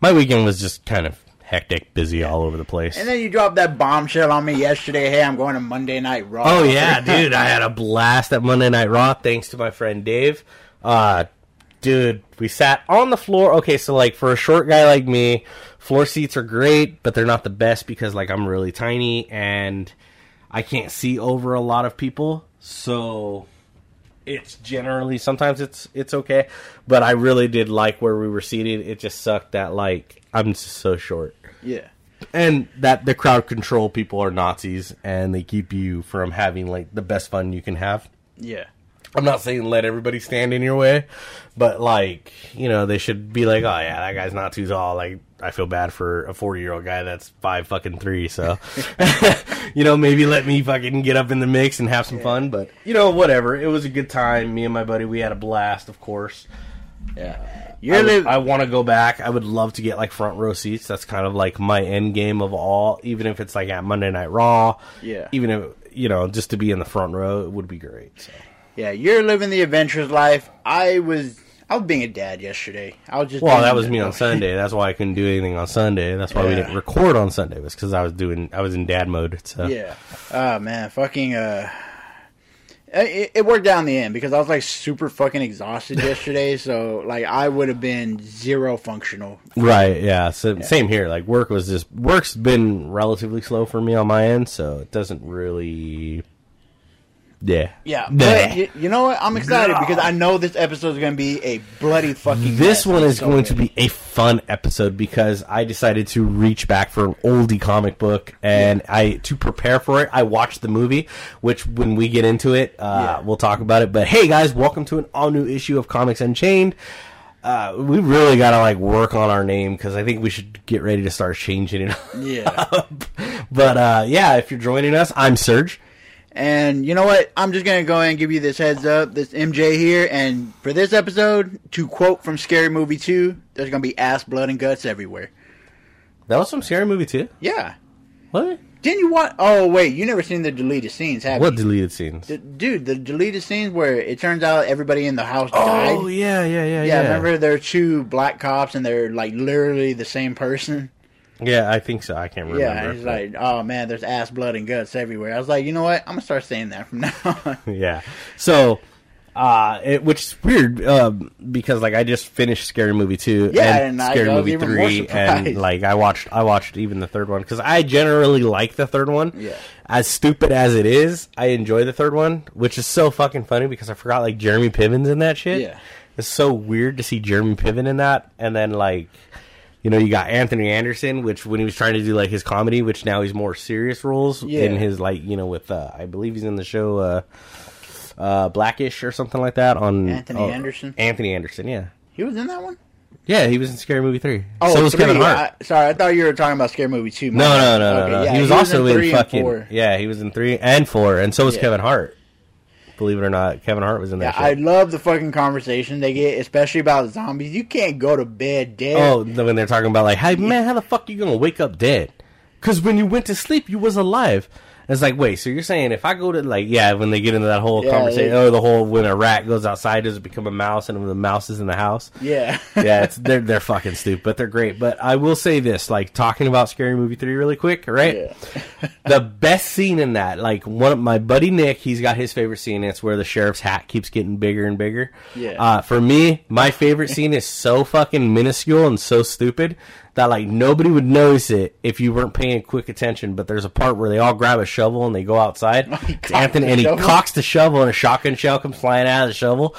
my weekend was just kind of hectic, busy all over the place. And then you dropped that bombshell on me yesterday. Hey, I'm going to Monday Night Raw. Oh yeah, dude, I had a blast at Monday Night Raw thanks to my friend Dave. Uh dude, we sat on the floor. Okay, so like for a short guy like me, floor seats are great, but they're not the best because like I'm really tiny and I can't see over a lot of people. So it's generally sometimes it's it's okay, but I really did like where we were seated. It just sucked that like I'm just so short Yeah. and that the crowd control people are Nazis and they keep you from having like the best fun you can have. Yeah. I'm not saying let everybody stand in your way, but like you know they should be like, oh yeah, that guy's not too tall. Like I feel bad for a 40 year old guy that's five fucking three. So you know maybe let me fucking get up in the mix and have some fun. But you know whatever, it was a good time. Me and my buddy we had a blast, of course. Yeah. I, You're would- live. I want to go back. I would love to get like front row seats. That's kind of like my end game of all. Even if it's like at Monday Night Raw. Yeah. Even if you know, just to be in the front row, it would be great. So. yeah. You're living the adventurous life. I was. I was being a dad yesterday. I was just. Well, that was me on Sunday. That's why I couldn't do anything on Sunday. That's why we didn't record on Sunday. Was because I was doing. I was in dad mode. So. Yeah. Oh man, fucking. Uh, it, it worked out in the end because I was like super fucking exhausted yesterday. So like I would have been zero functional. Right. Yeah. So same here. Like work was just work's been relatively slow for me on my end, so it doesn't really. Yeah. Yeah, but you, you know what? I'm excited because I know this episode is going to be a bloody fucking. This mess. one is So going to be a fun episode because I decided to reach back for an oldie comic book and I to prepare for it. I watched the movie, which when we get into it, uh, Yeah. we'll talk about it. But hey, guys, welcome to an all new issue of Comics Unchained. Uh, we really got to like work on our name because I think we should get ready to start changing it Yeah. but uh, yeah, if you're joining us, I'm Serg. And you know what? I'm just gonna go ahead and give you this heads up. This MJ here, and for this episode, to quote from Scary Movie 2, there's gonna be ass, blood, and guts everywhere. That was from scary movie 2? Yeah. What? Didn't you watch? Oh wait, you never seen the deleted scenes, have What you? What deleted scenes? D- Dude, the deleted scenes where it turns out everybody in the house Oh died. Oh yeah, yeah, yeah, yeah, yeah. remember there are two black cops and they're like literally the same person. Yeah, I think so. I can't remember. Yeah, it's like, oh man, there's ass, blood, and guts everywhere. I was like, you know what? I'm gonna start saying that from now on. yeah. So, uh, it, which is weird um, because like I just finished Scary Movie two Yeah, and, and Scary I was Movie three, and like I watched I watched even the third one because I generally like the third one. Yeah. As stupid as it is, I enjoy the third one, which is so fucking funny because I forgot like Jeremy Piven's in that shit. Yeah. It's so weird to see Jeremy Piven in that, and then like. You know, you got Anthony Anderson, which when he was trying to do like his comedy, which now he's more serious roles Yeah. in his like you know with uh, I believe he's in the show uh, uh, Black-ish or something like that on Anthony oh, Anderson? Anthony Anderson, yeah, he was in that one. yeah, he was in Scary Movie three. Oh, so was three. Kevin Hart. I, sorry, I thought you were talking about Scary Movie two. no, no, no, no, Okay, no. yeah, he was also in, three and fucking four. yeah. He was in three and four, and so was Yeah. Kevin Hart. Believe it or not, Kevin Hart was in Yeah, that. I shit. love the fucking conversation they get, especially about zombies. You can't go to bed dead. Oh, when they're talking about like, hey man, how the fuck you gonna wake up dead? Because when you went to sleep, you was alive. It's like, wait, so you're saying if I go to like, yeah, when they get into that whole Yeah, conversation, they- oh, the whole when a rat goes outside, does it become a mouse, and when the mouse is in the house? yeah, yeah, it's they're they're fucking stupid, but they're great. But I will say this, like talking about Scary Movie three really quick, right? Yeah. the best scene in that, like one of my buddy Nick, he's got his favorite scene. It's where the sheriff's hat keeps getting bigger and bigger. Yeah. Uh, for me, my favorite scene is so fucking minuscule and so stupid that like nobody would notice it if you weren't paying quick attention. But there's a part where they all grab a shovel and they go outside. It's Anthony and he shovel? cocks the shovel and a shotgun shell comes flying out of the shovel.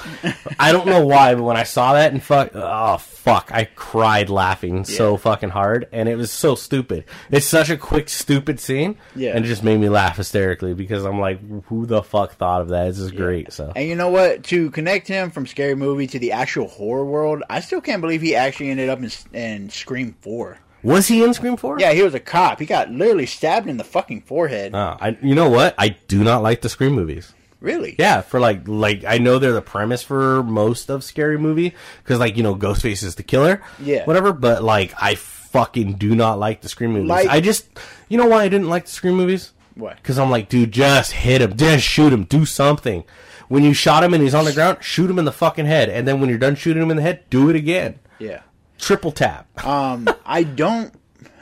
I don't know why, but when I saw that and fuck, oh fuck, I cried laughing so fucking hard, and it was so stupid. It's such a quick, stupid scene, Yeah. and it just made me laugh hysterically because I'm like, who the fuck thought of that? This is great. So And you know what? To connect him from Scary Movie to the actual horror world, I still can't believe he actually ended up in, in Scream 4. was he in Scream Four? Yeah, he was a cop. He got literally stabbed in the fucking forehead. Oh, I, you know what? I do not like the Scream movies. Really? Yeah, for like like I know they're the premise for most of scary movie because like you know Ghostface is the killer, Yeah. whatever. But like I fucking do not like the Scream movies. Like- I just you know why I didn't like the Scream movies? What? Because I'm like, dude, just hit him, just shoot him, do something. When you shot him and he's on the ground, shoot him in the fucking head, and then when you're done shooting him in the head, do it again. Yeah. triple tap. Um, I don't,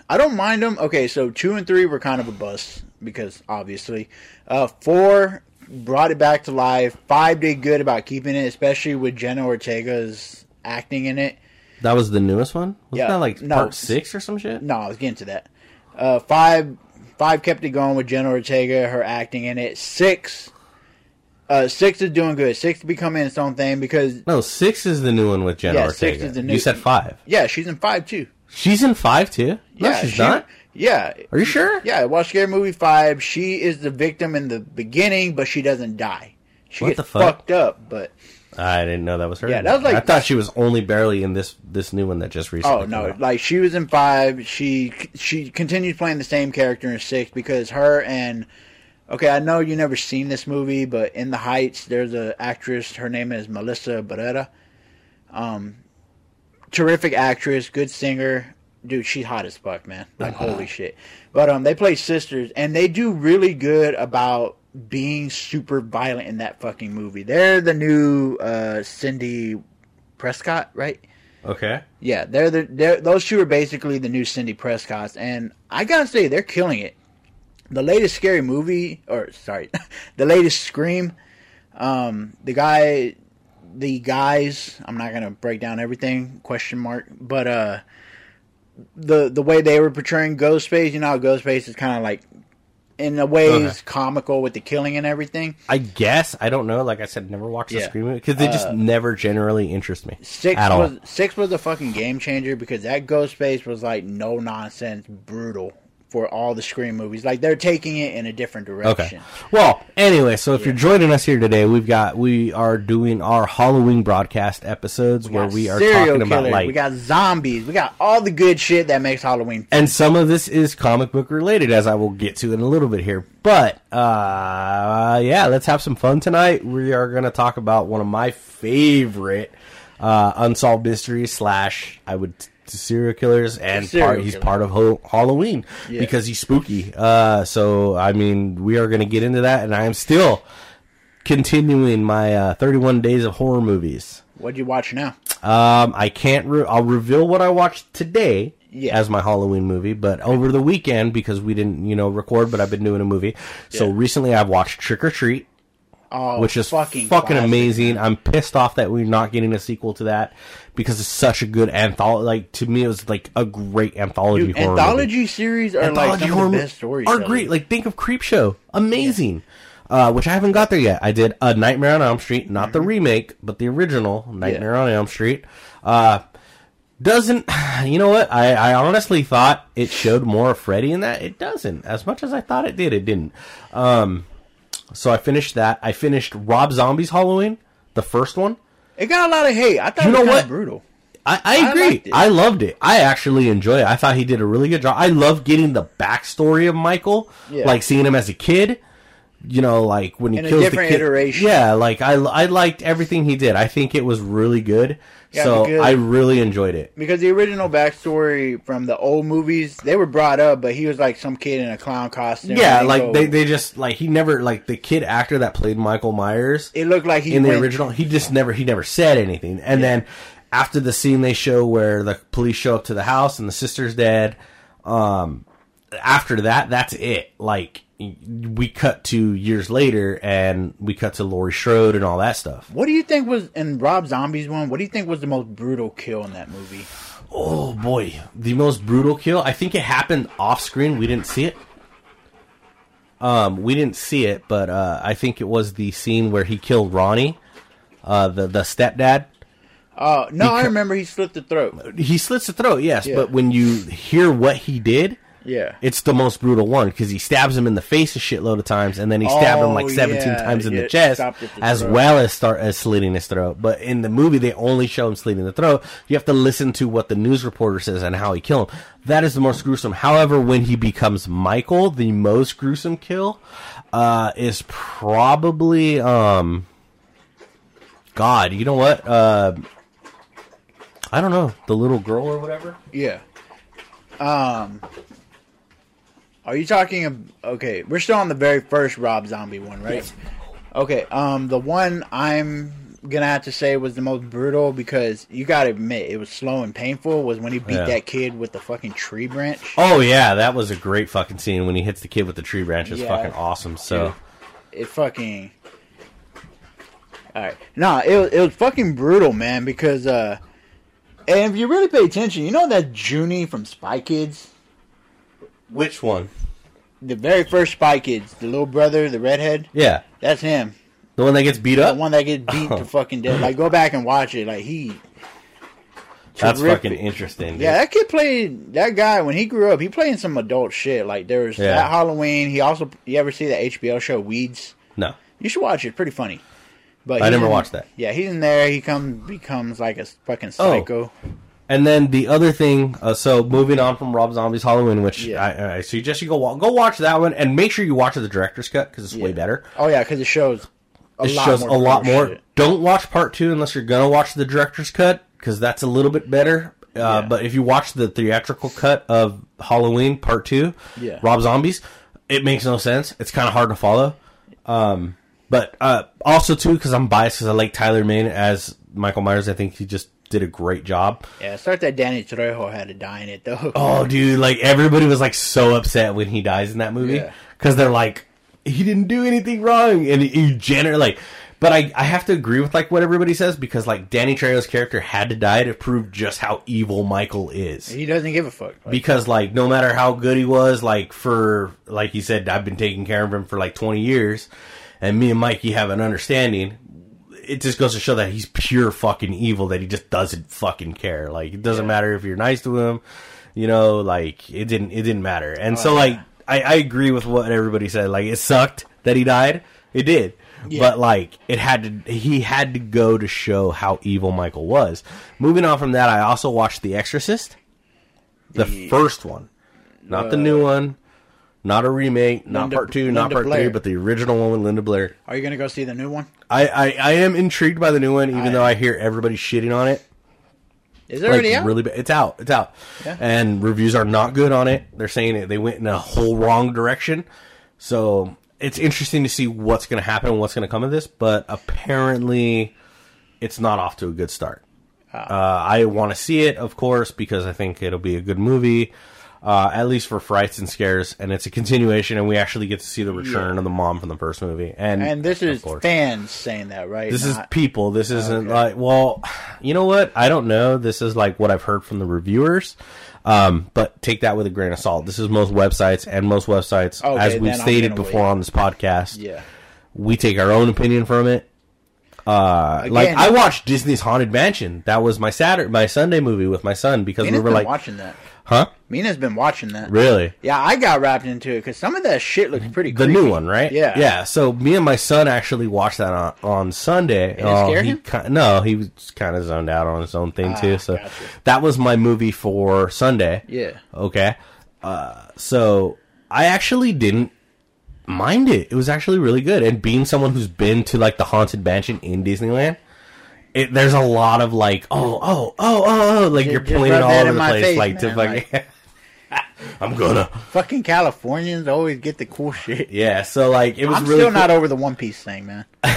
I don't mind them. Okay, so two and three were kind of a bust because obviously, uh, four brought it back to life. Five did good about keeping it, especially with Jenna Ortega's acting in it. That was the newest one. Was Yeah, that like no. part six or some shit? No, I was getting to that. Uh, five, five kept it going with Jenna Ortega, her acting in it. Six, uh, six is doing good. Six becoming its own thing because No, six is the new one with Jenna Yeah, Ortega. six is the new- You said five. yeah, she's in five too. She's in five too. No, yeah, she's she- not. Yeah, Are you sure? Yeah, watch Scary Movie Five. She is the victim in the beginning, but she doesn't die. She What gets the fuck? fucked up, but I didn't know that was her. Yeah, that was like- I thought she was only barely in this this new one that just recently. oh no, like she was in five. She she continues playing the same character in six because her and okay, I know you never seen this movie, but in the Heights, there's an actress. Her name is Melissa Barrera. Um, terrific actress, good singer. Dude, she's hot as fuck, man. Like holy shit. But um, they play sisters, and they do really good about being super violent in that fucking movie. They're the new uh, Cindy Prescott, right? Okay. Yeah, they're the they're, those two are basically the new Cindy Prescotts, and I gotta say they're killing it. The latest scary movie, or sorry, the latest Scream, um, the guy, the guys. I'm not gonna break down everything. Question mark, but uh, the the way they were portraying Ghostface, you know, how Ghostface is kind of like, in a way, Okay. is comical with the killing and everything. I guess I don't know. Like I said, never watched the Yeah. Scream because they just Uh, never generally interest me Six at all. was six was a fucking game changer because that Ghostface was like no nonsense, brutal for all the Scream movies. Like they're taking it in a different direction. Okay. Well, anyway, so if you're joining us here today, we've got we are doing our Halloween broadcast episodes We where we are talking about like we got zombies, we got all the good shit that makes Halloween. and some of this is comic book related as I will get to in a little bit here. But uh yeah, let's have some fun tonight. We are going to talk about one of my favorite uh unsolved mysteries slash I would serial killers and Serial part, he's killer. part of ho- Halloween Yeah. because he's spooky. Uh so I mean, we are going to get into that and I am still continuing my uh 31 days of horror movies. What'd you watch now? Um, I can't. Re- I'll reveal what I watched today Yeah. as my Halloween movie, but over the weekend because we didn't, you know, record. But I've been doing a movie. So Yeah. recently, I've watched Trick or Treat, Oh, which is fucking fucking, classic, amazing. man. I'm pissed off that we're not getting a sequel to that because it's such a good anthology. Like to me, it was like a great anthology Dude, horror anthology movie. series are like Anthology some horror best stories. are great. Like think of Creepshow, amazing. Uh, which I haven't got there yet. I did a Nightmare on Elm Street, not Mm-hmm. the remake, but the original Nightmare on Elm Street. Uh, doesn't you know what? I, I honestly thought it showed more of Freddy in that. It doesn't. As much as I thought it did, it didn't. Um, so I finished that. I finished Rob Zombie's Halloween, the first one. It got a lot of hate. I thought You it was know what? brutal. I, I I agree. it. I loved it. I actually enjoy it. I thought he did a really good job. I love getting the backstory of Michael, Yeah. like seeing him as a kid. You know, like when he In kills the kid. iteration. Yeah, like I, I liked everything he did. I think it was really good. Yeah, so because- I really enjoyed it. Because the original backstory from the old movies, they were brought up, but he was like some kid in a clown costume. Yeah, and like go- they, they just like he never like the kid actor that played Michael Myers It looked like he in the went- original. He just never he never said anything. And then after the scene they show where the police show up to the house and the sister's dead, um, after that that's it. Like we cut to years later and we cut to Laurie Strode and all that stuff. What do you think was in Rob Zombie's one? What do you think was the most brutal kill in that movie? Oh boy, the most brutal kill. I think it happened off screen. We didn't see it. Um, we didn't see it, but uh, I think it was the scene where he killed Ronnie, uh, the the stepdad. Oh no, I remember he slit the throat. He slits the throat, yes, Yeah. but when you hear what he did, Yeah, it's the most brutal one because he stabs him in the face a shitload of times, and then he stabbed him Oh, like seventeen yeah, times in yeah, the chest, the as throat. well as start as slitting his throat. But in the movie, they only show him slitting the throat. You have to listen to what the news reporter says and how he killed him. That is the most gruesome. However, when he becomes Michael, the most gruesome kill uh, is probably um, God. You know what? Uh, I don't know the little girl or whatever. yeah. Um, are you talking? ab- Okay, we're still on the very first Rob Zombie one, right? Okay. Um, the one I'm gonna have to say was the most brutal because you gotta admit it was slow and painful was when he beat Yeah. that kid with the fucking tree branch. Oh yeah, that was a great fucking scene when he hits the kid with the tree branch. It's Yeah. fucking awesome. So Dude. It fucking. All right, no, it was- it was fucking brutal, man. Because uh, and if you really pay attention, you know that Junie from Spy Kids, which one? the very first Spy Kids, the little brother, the redhead, Yeah, that's him. the one that gets beat up. The one that gets beat Oh. to fucking death. Like, go back and watch it. Like he. That's terrific. fucking interesting. Dude. Yeah, that kid played that guy when he grew up. He played in some adult shit. Like there was Yeah. that Halloween. He also you ever see that HBO show Weeds? No, You should watch it. Pretty funny. But I he's never in- watched that. Yeah, he's in there. He comes becomes like a fucking Oh. psycho. And then the other thing, uh, so moving on from Rob Zombie's Halloween, which Yeah. I, I suggest you go wa- go watch that one, and make sure you watch the director's cut because it's way better. Oh yeah, because it shows. A It lot shows more a lot more. shit. Don't watch part two unless you're gonna watch the director's cut because that's a little bit better. Uh, Yeah. But if you watch the theatrical cut of Halloween Part Two, Yeah. Rob Zombies, it makes no sense. It's kind of hard to follow. Um, but uh, also too because I'm biased because I like Tyler Mane as Michael Myers. I think he just did a great job. Yeah, start that Danny Trejo had to die in it though. Oh, dude, like everybody was like so upset when he dies in that movie Yeah. because they're like, he didn't do anything wrong, and he gener like. But I, I have to agree with like what everybody says because like Danny Trejo's character had to die to prove just how evil Michael is. he doesn't give a fuck. Like, Because like no matter how good he was, like for like he said, I've been taking care of him for like twenty years, and me and Mikey have an understanding. It just goes to show that he's pure fucking evil. That he just doesn't fucking care. Like it doesn't Yeah. matter if you're nice to him, you know. Like it didn't it didn't matter. And so Oh, like. I, I agree with what everybody said. Like it sucked that he died. It did. Yeah. But like it had to he had to go to show how evil Michael was. Moving on from that, I also watched The Exorcist. The The- first one. Not the Uh, new one. Not a remake, not Linda- part two, not Linda part three, but the original one with Linda Blair. are you gonna go see the new one? I, I, I am intrigued by the new one, even I- though I hear everybody shitting on it. Is it already out? really. It's out. It's out. Yeah. And reviews are not good on it. They're saying it, they went in a whole wrong direction. So it's interesting to see what's going to happen, what's going to come of this. But apparently, it's not off to a good start. Ah. Uh, I want to see it, of course, because I think it'll be a good movie. Uh, at least for frights and scares, and it's a continuation, and we actually get to see the return Yeah. of the mom from the first movie. And And this is course. fans saying that, right? This is people. This isn't Okay. like, well, you know what? I don't know. This is like what I've heard from the reviewers. Um, but take that with a grain of salt. This is most websites, and most websites, Okay, as we've stated before wait. on this podcast, yeah. we take our own opinion from it. Uh, Again- like I watched Disney's Haunted Mansion. That was my Saturday, my Sunday movie with my son because we were like, watching that. Huh? Mina's been watching that. Really? Yeah, I got wrapped into it because some of that shit looks pretty. The creepy. new one, right? Yeah. yeah. So me and my son actually watched that on, on Sunday. Did it scare he ki- no, he was kind of zoned out on his own thing Ah, too. So gotcha. that was my movie for Sunday. Yeah. Okay. Uh, so I actually didn't mind it. It was actually really good. And being someone who's been to like the haunted mansion in Disneyland. It, there's a lot of like, oh, oh, oh, oh, oh, like Just- you're pulling it all over the place, face, like to man, fucking. I'm gonna. Fucking Californians always get the cool shit. Yeah. So like, it was I'm really still cool. not over the One Piece thing, man.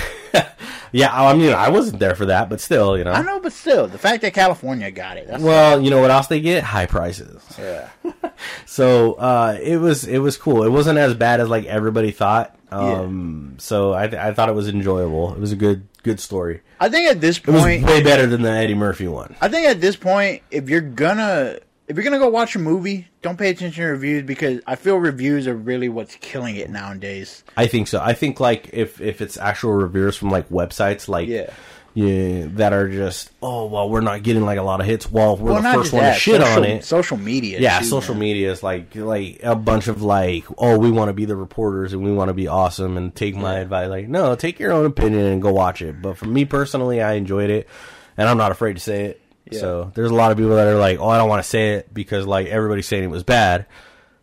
Yeah, I mean, I wasn't there for that, but still, you know. I know, but still, the fact that California got it. That's, Well, you know what else they get? High prices. yeah. So uh, it was it was cool. It wasn't as bad as like everybody thought. Um, So I, th- I thought it was enjoyable. It was a good good story. I think at this It was point, way better than the Eddie Murphy one. I think at this point, if you're gonna if you're gonna go watch a movie, don't pay attention to reviews because I feel reviews are really what's killing it nowadays. I think so. I think like if if it's actual reviews from like websites like Yeah. Yeah that are just oh well we're not getting like a lot of hits. Well, we're well, the first one that, to shit social, on it. Social media, yeah, too, social man. media is like like a bunch of like, oh, we want to be the reporters and we want to be awesome and take my advice. Like, no, take your own opinion and go watch it. But for me personally, I enjoyed it, and I'm not afraid to say it. Yeah. So there's a lot of people that are like, oh, I don't want to say it because like everybody's saying it was bad.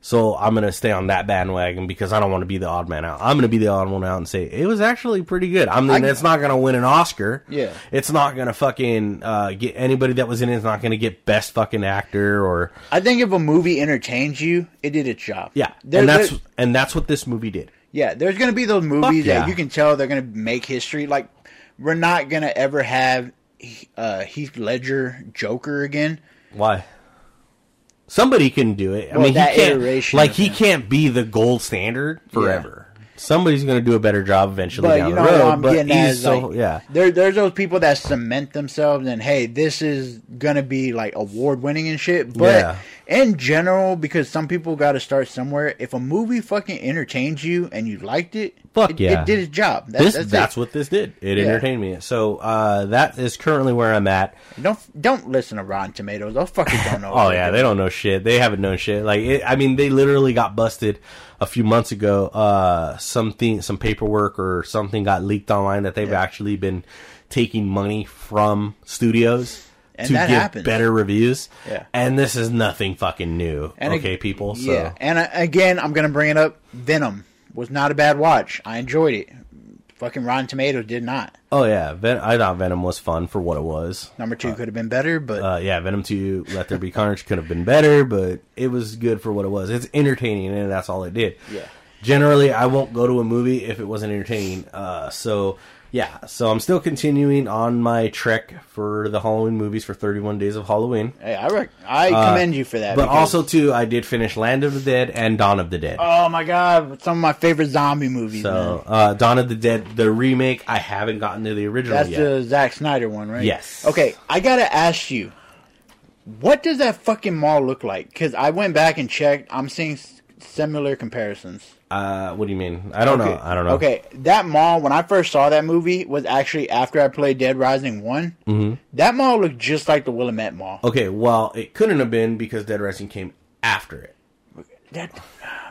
So I'm gonna stay on that bandwagon because I don't want to be the odd man out. I'm gonna be the odd one out and say it was actually pretty good. I mean, I- it's not gonna win an Oscar. Yeah. it's not gonna fucking uh, get anybody that was in it is not gonna get best fucking actor or I think if a movie entertains you, it did its job. yeah, There- and that's there- and that's what this movie did. yeah. There's gonna be those movies yeah. that you can tell they're gonna make history. Like we're not gonna ever have uh, Heath Ledger Joker again. Why? Somebody can do it. I Well, mean, he can't. Like he can't be the gold standard forever. Somebody's going to do a better job eventually But down you the road. I'm but getting at so like, yeah. there, there's those people that cement themselves and hey, this is gonna be like award winning and shit. But Yeah. In general, because some people got to start somewhere. If a movie fucking entertains you and you liked it, Fuck it, yeah. it did its job. That's, This that's, that's, it. what this did. It Yeah. entertained me. So uh, that is currently where I'm at. Don't don't listen to Rotten Tomatoes. Those fuckers don't know. Oh yeah, they're they don't know shit. They haven't known shit. Like it, I mean, they literally got busted a few months ago. Uh, something, some paperwork or something got leaked online that they've Yeah. actually been taking money from studios And to that give happens. better reviews. Yeah. and this is nothing fucking new. And okay, ag- people. So Yeah, and uh, again, I'm gonna bring it up. Venom was not a bad watch. I enjoyed it. Fucking Rotten Tomatoes did not. oh yeah, Ven- I thought Venom was fun for what it was. Number two could have been better, but Uh, yeah, Venom 2, Let There Be Carnage could have been better, but it was good for what it was. It's entertaining, and that's all it did. Yeah. Generally, I won't go to a movie if it wasn't entertaining. Uh, so, yeah. So I'm still continuing on my trek for the Halloween movies for 31 Days of Halloween. hey, I rec- I commend you for that. But because- also, too, I did finish Land of the Dead and Dawn of the Dead. oh my god, some of my favorite zombie movies. so, uh, Dawn of the Dead, the remake, I haven't gotten to the original That's yet. the Zack Snyder one, right? Yes. Okay, I gotta ask you, what does that fucking mall look like? Because I went back and checked. I'm seeing similar comparisons. Uh, what do you mean? I don't know. Okay, I don't know. Okay, that mall when I first saw that movie was actually after I played Dead Rising one. Mm-hmm. That mall looked just like the Willamette Mall. Okay, well, it couldn't have been because Dead Rising came after it. That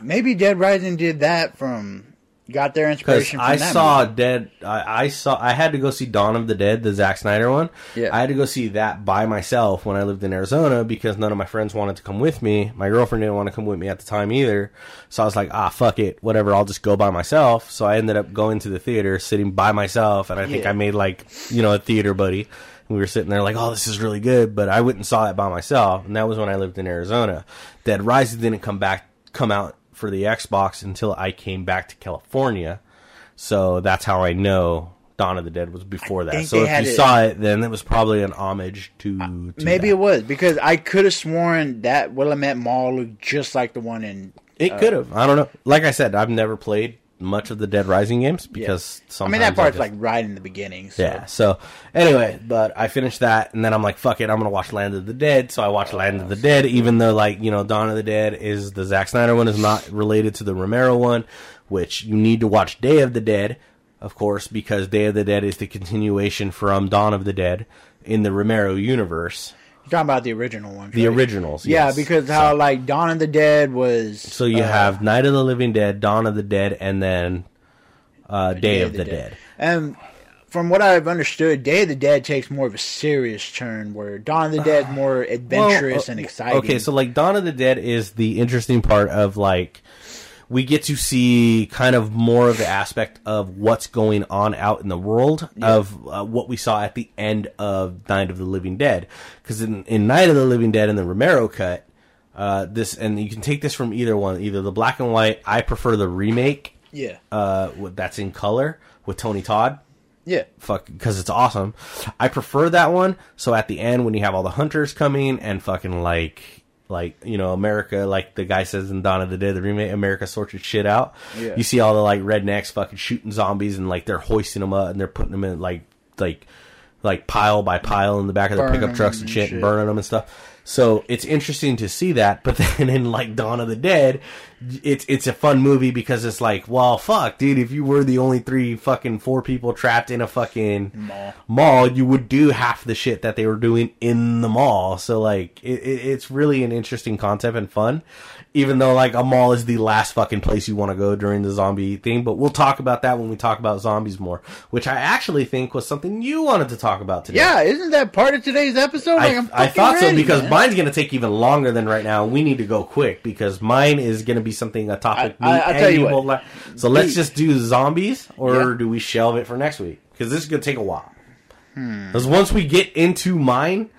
maybe Dead Rising did that from got their inspiration from I that saw movie. Dead, I, I saw, I had to go see Dawn of the Dead, the Zack Snyder one. Yeah. I had to go see that by myself when I lived in Arizona because none of my friends wanted to come with me. My girlfriend didn't want to come with me at the time either. So I was like, ah, fuck it, whatever. I'll just go by myself. So I ended up going to the theater, sitting by myself, and I think Yeah. I made like, you know, a theater buddy. We were sitting there like, oh, this is really good, but I went and saw it by myself, and that was when I lived in Arizona. Dead Rising didn't come back, come out for the Xbox until I came back to California. So that's how I know Dawn of the Dead was before that. So if you it- saw it, then it was probably an homage to, uh, to Maybe that. it was because I could have sworn that Willamette Mall looked just like the one in. It uh, could have. I don't know. Like I said, I've never played much of the Dead Rising games because I sometimes mean, that part's just- like right in the beginning. So. Yeah. So anyway, but I finished that, and then I'm like, "Fuck it, I'm gonna watch Land of the Dead." So I watched oh, Land of the Dead, even though like you know, Dawn of the Dead is the Zack Snyder one is not related to the Romero one, which you need to watch Day of the Dead, of course, because Day of the Dead is the continuation from Dawn of the Dead in the Romero universe, You're talking about the original one. the right? originals. Yeah, yes. because how like Dawn of the Dead was. So you uh, have Night of the Living Dead, Dawn of the Dead, and then uh, Day, of the, Dead. And from what I've understood, Day of the Dead takes more of a serious turn, where Dawn of the Dead is more adventurous Well, and exciting. Okay, so like Dawn of the Dead is the interesting part of like we get to see kind of more of the aspect of what's going on out in the world of uh, what we saw at the end of Night of the Living Dead. Because in, in Night of the Living Dead in the Romero cut, uh, this and you can take this from either one, either the black and white. I prefer the remake yeah, uh, that's in color with Tony Todd yeah, fuck because it's awesome. I prefer that one. So at the end, when you have all the hunters coming and fucking like, like you know, America, like the guy says in Dawn of the Dead, the remake, America sorts its shit out. Yeah. You see all the like rednecks fucking shooting zombies and like they're hoisting them up and they're putting them in like like like pile by pile in the back of their Burning pickup trucks and and shit, shit. and burning them and stuff. So it's interesting to see that, but then in like Dawn of the Dead, it's it's a fun movie because it's like, well, fuck, dude, if you were the only three fucking four people trapped in a fucking Mall. mall, you would do half the shit that they were doing in the mall. So like, it, it, it's really an interesting concept and fun. Even though like a mall is the last fucking place you want to go during the zombie thing, but we'll talk about that when we talk about zombies more, which I actually think was something you wanted to talk about today. yeah. Isn't that part of today's episode? Like, I, I thought so because man. mine's going to take even longer than right now. We need to go quick because mine is going to be something a topic. I- I- me I'll and tell you what. will. So let's just do zombies, or Yeah. do we shelve it for next week? Because this is going to take a while. Hmm. Because once we get into mine,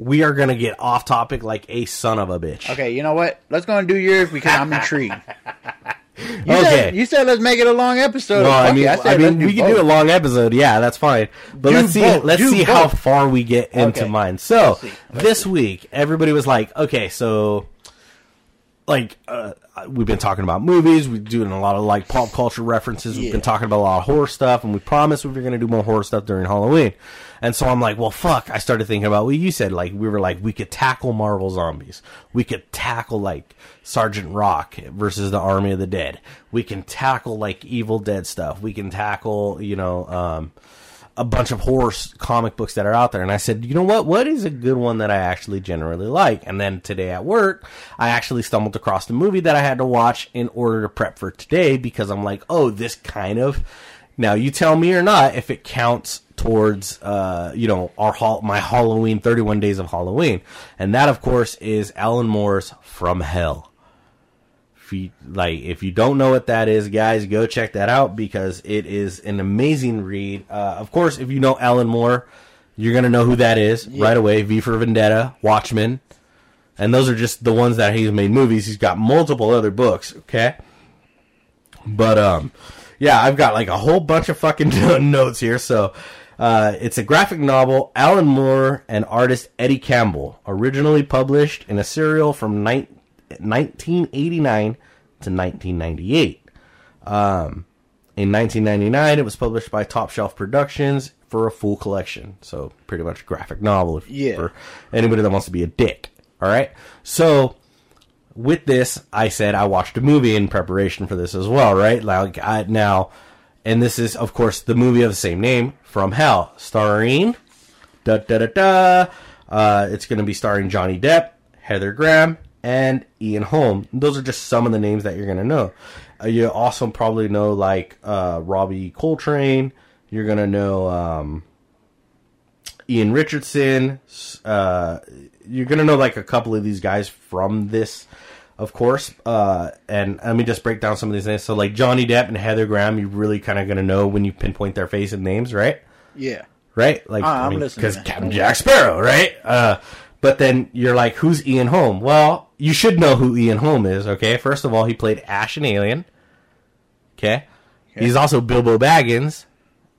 we are going to get off topic like a son of a bitch. Okay, you know what? Let's go and do yours because I'm intrigued. You okay. Said, you said let's make it a long episode. well, I mean, I, said mean, we can do a long episode. Yeah, that's fine. But Do let's see. both. Let's Do see how far we get into Okay. mine. So Let's. Let's this week, everybody was like, "Okay, so like uh, we've been talking about movies. We're doing a lot of like pop culture references. We've been talking about a lot of horror stuff, and we promised we were going to do more horror stuff during Halloween. And so I'm like, well, fuck. I started thinking about what you said. Like we were like, we could tackle Marvel zombies. We could tackle like Sergeant Rock versus the Army of the Dead. We can tackle like Evil Dead stuff. We can tackle, you know. um a bunch of horror comic books that are out there. And I said, you know what? What is a good one that I actually generally like? And then today at work, I actually stumbled across the movie that I had to watch in order to prep for today because I'm like, oh, this kind of. Now you tell me or not if it counts towards, uh, you know, our hall, my Halloween, 31 Days of Halloween, and that of course is Alan Moore's From Hell if you like if you don't know what that is guys go check that out because it is an amazing read. Uh, of course if you know alan moore you're gonna know who that is right away. V for vendetta watchmen. And those are just the ones that he's made movies. He's got multiple other books okay? But um yeah i've got like a whole bunch of fucking notes here. So uh, it's a graphic novel. Alan moore and artist eddie campbell. Originally published in a serial from 19 1989 to 1998. Um, in 1999, it was published by Top Shelf Productions for a full collection. So, pretty much a graphic novel if, Yeah. for anybody that wants to be a dick. All right. So, with this, I said I watched a movie in preparation for this as well, right? Like I, now, and this is of course the movie of the same name, From Hell, starring da da da da. Uh, it's going to be starring Johnny Depp, Heather Graham, and Ian Holm. Those are just some of the names that you're going to know. Uh, you also probably know like uh, Robbie Coltrane. You're going to know um, Ian Richardson. Uh, you're gonna know like a couple of these guys from this, of course. Uh, and let me just break down some of these names. So like Johnny Depp and Heather Graham, you're really kind of gonna know when you pinpoint their face and names, right? Yeah. Right? Like Ah, I'm listening, because. Captain Jack Sparrow, right? Uh, but then you're like, who's Ian Holm? Well, you should know who Ian Holm is. Okay, first of all, he played Ash in Alien. Okay, he's also Bilbo Baggins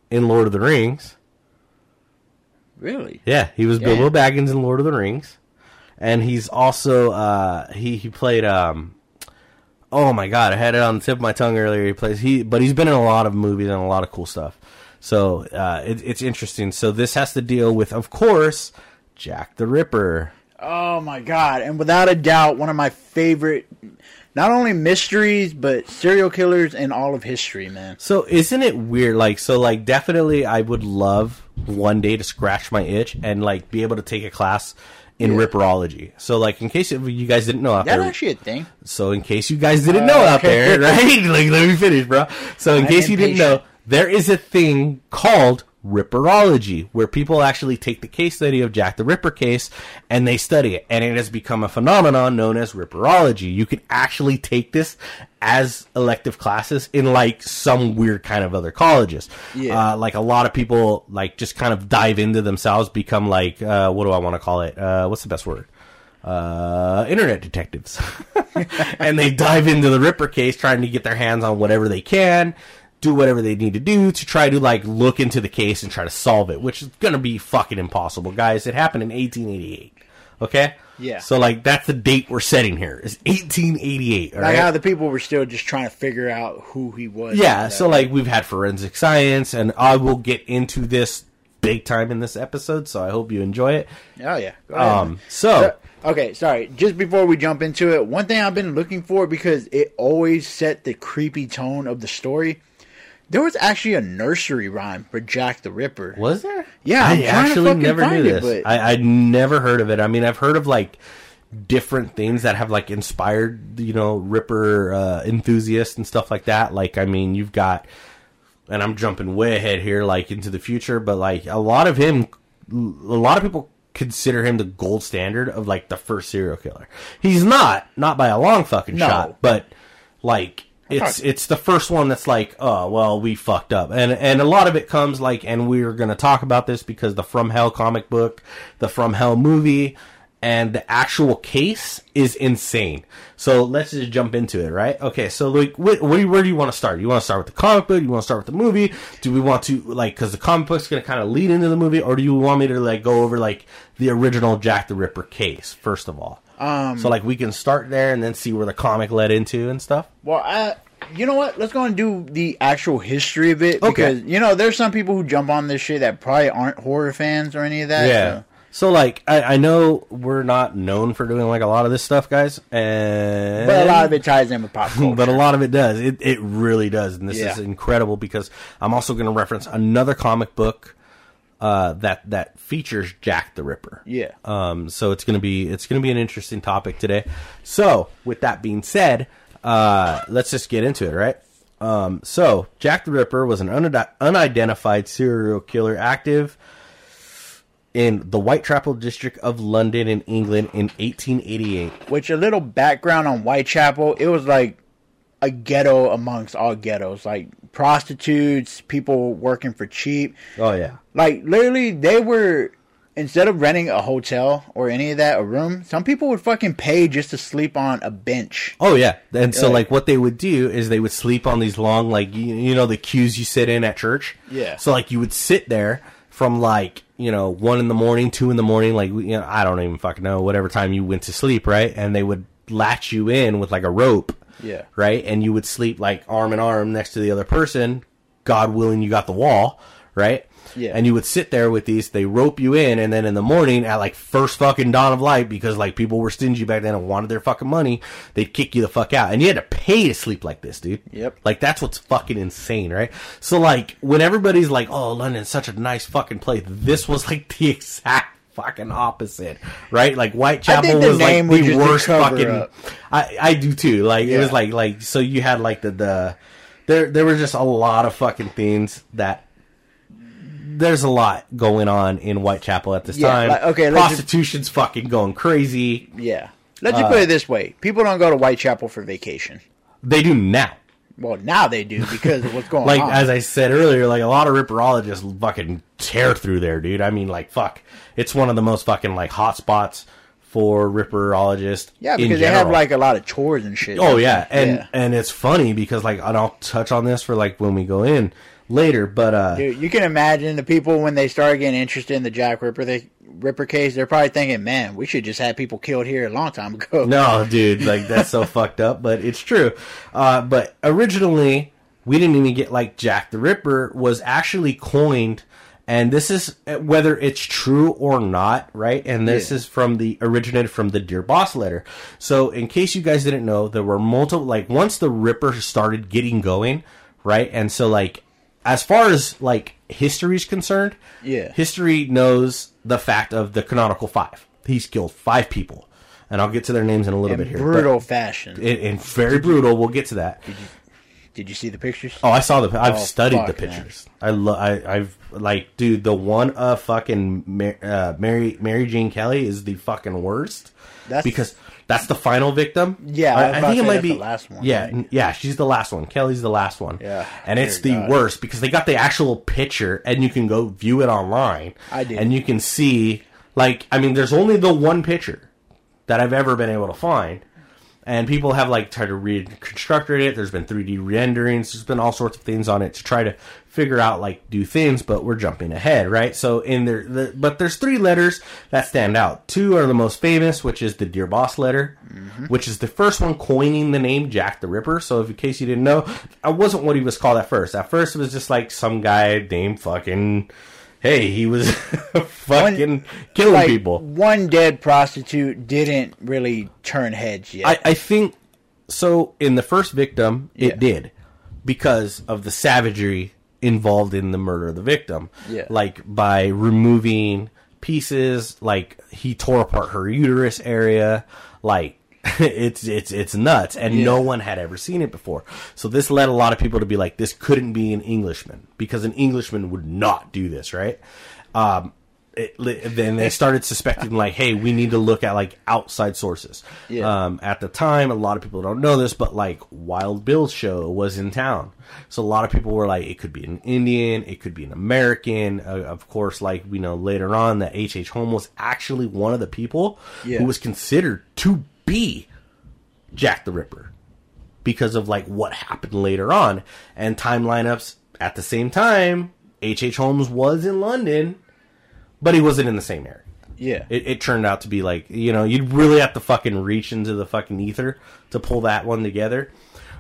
in Lord of the Rings. Really? Yeah, he was. Bilbo Baggins in Lord of the Rings, and he's also uh, he he played um. Oh my god, I had it on the tip of my tongue earlier. He plays he, but he's been in a lot of movies and a lot of cool stuff. So uh, it, it's interesting. So this has to deal with, of course, Jack the Ripper. Oh my god! And without a doubt, one of my favorite, not only mysteries but serial killers in all of history, man. So isn't it weird? Like, so like definitely, I would love one day to scratch my itch and like be able to take a class in Yeah. ripperology. So like, in case you guys didn't know out That's there, actually a thing. So in case you guys didn't know oh, out okay. there, right? Like let me finish, bro. So in I'm case you didn't know, there is a thing called Ripperology, where people actually take the case study of Jack the Ripper case and they study it, and it has become a phenomenon known as Ripperology. You can actually take this as elective classes in like some weird kind of other colleges. Yeah. Uh, like a lot of people like just kind of dive into themselves, become like uh, what do I want to call it? Uh, what's the best word? uh, internet detectives. and they dive into the Ripper case trying to get their hands on whatever they can, do whatever they need to do to try to like look into the case and try to solve it, which is going to be fucking impossible, guys. It happened in 1888. Okay? Yeah. So like that's the date we're setting here. Is 1888, all Like right? how the people were still just trying to figure out who he was. Yeah, so like we've had forensic science and I will get into this big time in this episode, so I hope you enjoy it. oh yeah. Go ahead, Um man. so Okay, sorry. Just before we jump into it, one thing I've been looking for because it always set the creepy tone of the story. There was actually a nursery rhyme for Jack the Ripper. Was there? Yeah, I I'm to actually never knew find it, this. but- I I'd never heard of it. I mean, I've heard of like different things that have like inspired, you know, Ripper uh, enthusiasts and stuff like that. Like, I mean, you've got, and I'm jumping way ahead here, like into the future, but like a lot of him, a lot of people consider him the gold standard of like the first serial killer. He's not, not by a long fucking No. shot, but like it's it's the first one that's like, oh well, we fucked up, and and a lot of it comes like, and we're gonna talk about this because the From Hell comic book, the From Hell movie, and the actual case is insane. So let's just jump into it, right? Okay, so like, wh- where, where do you want to start? You want to start with the comic book? You want to start with the movie? Do we want to like because the comic book's going to kind of lead into the movie, or do you want me to like go over like the original Jack the Ripper case first of all? Um, so like we can start there and then see where the comic led into and stuff. Well, I, you know what? Let's go and do the actual history of it because you know there's some people who jump on this shit that probably aren't horror fans or any of that. Yeah. so- So like I, I know we're not known for doing like a lot of this stuff, guys, and but a lot of it ties in with pop culture. but a lot of it does. It it really does, and this Yeah. is incredible because I'm also going to reference another comic book uh, that that features Jack the Ripper. Yeah. Um. So it's going to be it's to be an interesting topic today. So with that being said, uh, let's just get into it, right? Um. So Jack the Ripper was an unide- unidentified serial killer active in the Whitechapel district of London in England in 1888. Which a little background on Whitechapel, it was like a ghetto amongst all ghettos, like prostitutes, people working for cheap. Oh yeah. Like literally, they were instead of renting a hotel or any of that, a room. Some people would fucking pay just to sleep on a bench. Oh yeah, and so Yeah. like what they would do is they would sleep on these long like you, you know the queues you sit in at church. Yeah. So like you would sit there from like you know one in the morning, two in the morning, like you know I don't even fucking know whatever time you went to sleep, right? And they would latch you in with like a rope. Yeah. Right, and you would sleep like arm in arm next to the other person. God willing, you got the wall, right? Yeah. And you would sit there with these. They rope you in, and then in the morning at like first fucking dawn of light, because like people were stingy back then and wanted their fucking money, they'd kick you the fuck out, and you had to pay to sleep like this, dude. Yep. Like that's what's fucking insane, right? So like when everybody's like, "Oh, London's such a nice fucking place," this was like the exact fucking opposite, right? Like Whitechapel was like the worst fucking. up. I I do too. Like it was like like so you had like the the there there were just a lot of fucking things that there's a lot going on in Whitechapel at this Yeah, time. like, okay, let's just- prostitution's fucking going crazy. Yeah. Let's Uh, just put it this way: people don't go to Whitechapel for vacation. They do now. Well, now they do because of what's going Like on. Like as I said earlier, like a lot of ripperologists fucking tear through there, dude. I mean, like fuck, it's one of the most fucking like hot spots for ripperologists. yeah, because they have like a lot of chores and shit. Oh yeah, and Yeah. and it's funny because like and I'll touch on this for like when we go in later, but uh Dude, you can imagine the people when they start getting interested in the Jack Ripper they, Ripper case. They're probably thinking, "Man, we should just have people killed here a long time ago." no, dude, like that's so fucked up, but it's true. Uh but originally we didn't even get like Jack the Ripper was actually coined and this is uh, whether it's true or not, right? And this Yeah. is from the originated from the Dear Boss letter. So, in case you guys didn't know, there were multiple like once the Ripper started getting going, right? And so like as far as like history is concerned, Yeah. history knows the fact of the canonical five. He's killed five people, and I'll get to their names in a little in bit here. brutal fashion. in, in very brutal. We'll get to that. Did you see the pictures? Oh, I saw the. I've Oh, studied the fuck, man. pictures. I love. I, I've like, dude, the one of fucking Mar- uh, Mary Mary Jane Kelly is the fucking worst. That's- because that's the final victim. Yeah, I I, think it might be the last one, Yeah, right? yeah, she's the last one. Kelly's the last one. Yeah, and it's the God. worst because they got the actual picture, and you can go view it online. I did. and you can see like, I mean, there's only the one picture that I've ever been able to find. And people have like tried to reconstruct it. There's been 3D renderings. There's been all sorts of things on it to try to figure out like do things. But we're jumping ahead, right? So in there, the, but there's three letters that stand out. Two are the most famous, which is the Dear Boss letter, mm-hmm. which is the first one coining the name Jack the Ripper. So if in case you didn't know, I wasn't what he was called at first. At first, it was just like some guy named fucking. Hey, he was fucking killing like people. one dead prostitute didn't really turn heads yet. I, I think so. In the first victim, it Yeah. did because of the savagery involved in the murder of the victim. Yeah. like by removing pieces, like he tore apart her uterus area, like. it's it's it's nuts, and Yeah. no one had ever seen it before. So this led a lot of people to be like, "This couldn't be an Englishman because an Englishman would not do this, right?" Um, it, then they started suspecting like, hey, we need to look at like outside sources. Yeah. Um, at the time, a lot of people don't know this, but like Wild Bill's show was in town, so a lot of people were like, it could be an Indian, it could be an American. Uh, of course, like we know later on that H. H. Holmes was actually one of the people Yeah. who was considered to be Jack the Ripper because of like what happened later on and time lineups at the same time. H. H. Holmes was in London, but he wasn't in the same area. Yeah. It, it turned out to be like you know you'd really have to fucking reach into the fucking ether to pull that one together.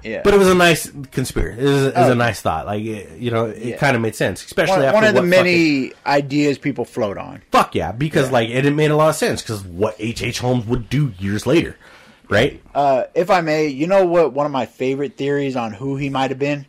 Yeah. But it was a nice conspiracy. It was, it was Oh. a nice thought. Like it, you know, it Yeah. kind of made sense, especially one, after one of the many ideas people float on. fuck yeah, because Yeah. like it, it made a lot of sense because what H. H. Holmes would do years later, right? Uh, if I may, you know what? One of my favorite theories on who he might have been.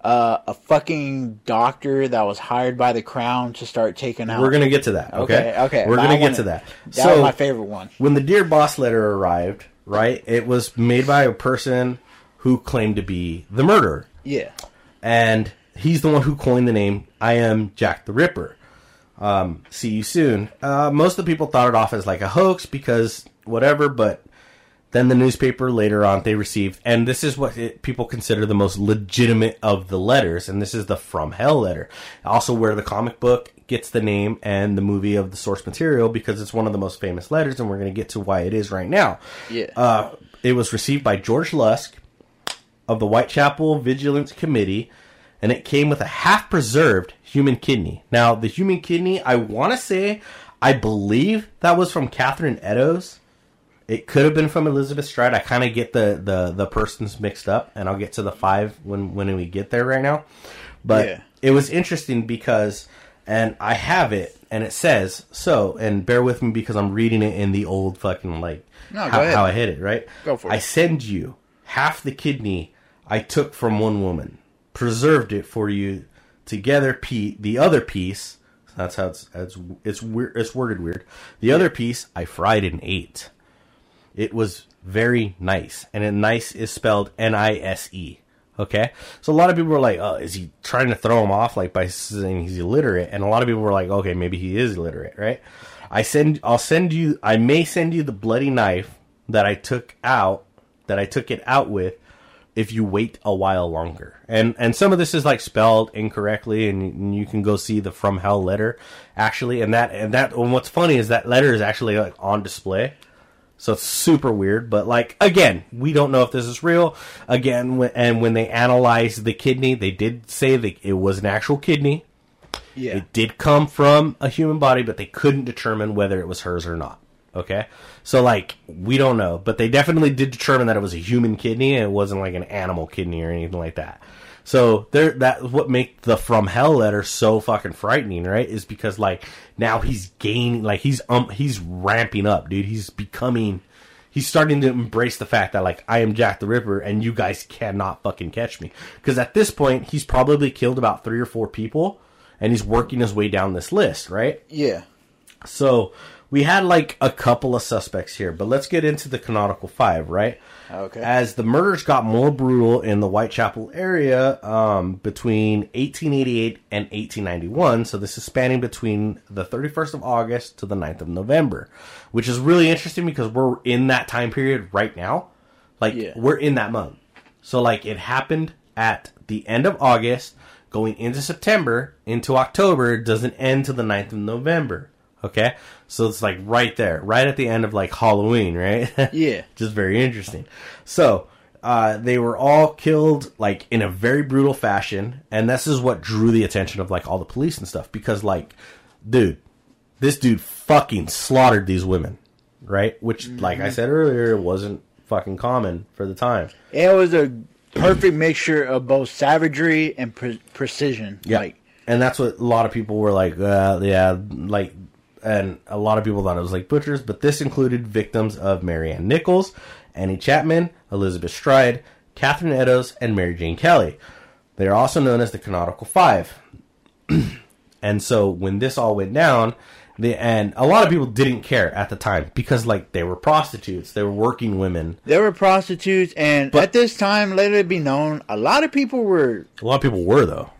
Uh, a fucking doctor that was hired by the crown to start taking out. We're gonna get to that. Okay, Okay, okay. We're but gonna I get wanna- to that. That so was my favorite one. when the Dear Boss letter arrived, right, it was made by a person who claimed to be the murderer. Yeah. and he's the one who coined the name I am Jack the Ripper. Um, see you soon. Uh, most of the people thought it off as like a hoax because whatever, but then the newspaper later on they received, and this is what it, people consider the most legitimate of the letters, and this is the From Hell letter. Also, where the comic book gets the name and the movie of the source material because it's one of the most famous letters, and we're going to get to why it is right now. Yeah. Uh, it was received by George Lusk of the Whitechapel Vigilance Committee, and it came with a half preserved human kidney. Now, the human kidney, I want to say, I believe that was from Catherine Eddowes. It could have been from Elizabeth Stride. I kind of get the, the, the persons mixed up, and I'll get to the five when, when we get there right now. But Yeah. it was interesting because, and I have it, and it says so. And bear with me because I'm reading it in the old fucking like No, how, how I hit it. Right? Go for it. I send you half the kidney I took from one woman, preserved it for you. Together, pe- the other piece. That's how it's it's it's. It's worded weird. The other piece I fried and ate. It was very nice, and nice is spelled N I S E. Okay, so a lot of people were like, "Oh, is he trying to throw him off like by saying he's illiterate?" And a lot of people were like, "Okay, maybe he is illiterate, right?" I send, I'll send you, I may send you the bloody knife that I took out, that I took it out with, if you wait a while longer. And and some of this is like spelled incorrectly, and, and you can go see the From Hell letter actually. And that and that and what's funny is that letter is actually like on display. So it's super weird, but like again, we don't know if this is real. Again, when, and when they analyzed the kidney, they did say that it was an actual kidney. Yeah. It did come from a human body, but they couldn't determine whether it was hers or not. Okay, so like we don't know, but they definitely did determine that it was a human kidney and it wasn't like an animal kidney or anything like that. So there, that's what make the from hell letter so fucking frightening, right? Is because like now he's gaining, like he's um he's ramping up, dude. He's becoming, he's starting to embrace the fact that like I am Jack the Ripper and you guys cannot fucking catch me. Because at this point, he's probably killed about three or four people, and he's working his way down this list, right? yeah. So we had like a couple of suspects here, but let's get into the canonical five, right? Okay. As the murders got more brutal in the Whitechapel area um, between 1888 and 1891, so this is spanning between the 31st of August to the 9th of November, which is really interesting because we're in that time period right now. Like, Yeah. we're in that month. So, like, it happened at the end of August, going into September, into October, doesn't end to the 9th of November. Okay? So it's like right there, right at the end of like Halloween, right? Yeah. Just very interesting. So, uh, they were all killed like in a very brutal fashion, and this is what drew the attention of like all the police and stuff because like, dude, this dude fucking slaughtered these women, right? Which, like I said earlier, wasn't fucking common for the time. It was a perfect mixture of both savagery and pre- precision. Like, and that's what a lot of people were like, uh, yeah, like, and a lot of people thought it was like butchers, but this included victims of Mary Ann Nichols, Annie Chapman, Elizabeth Stride, Catherine Eddowes, and Mary Jane Kelly. They are also known as the Canonical Five. and so when this all went down, the and a lot of people didn't care at the time because like they were prostitutes, they were working women. They were prostitutes, and But- at this time, let it be known, a lot of people were, A lot of people were though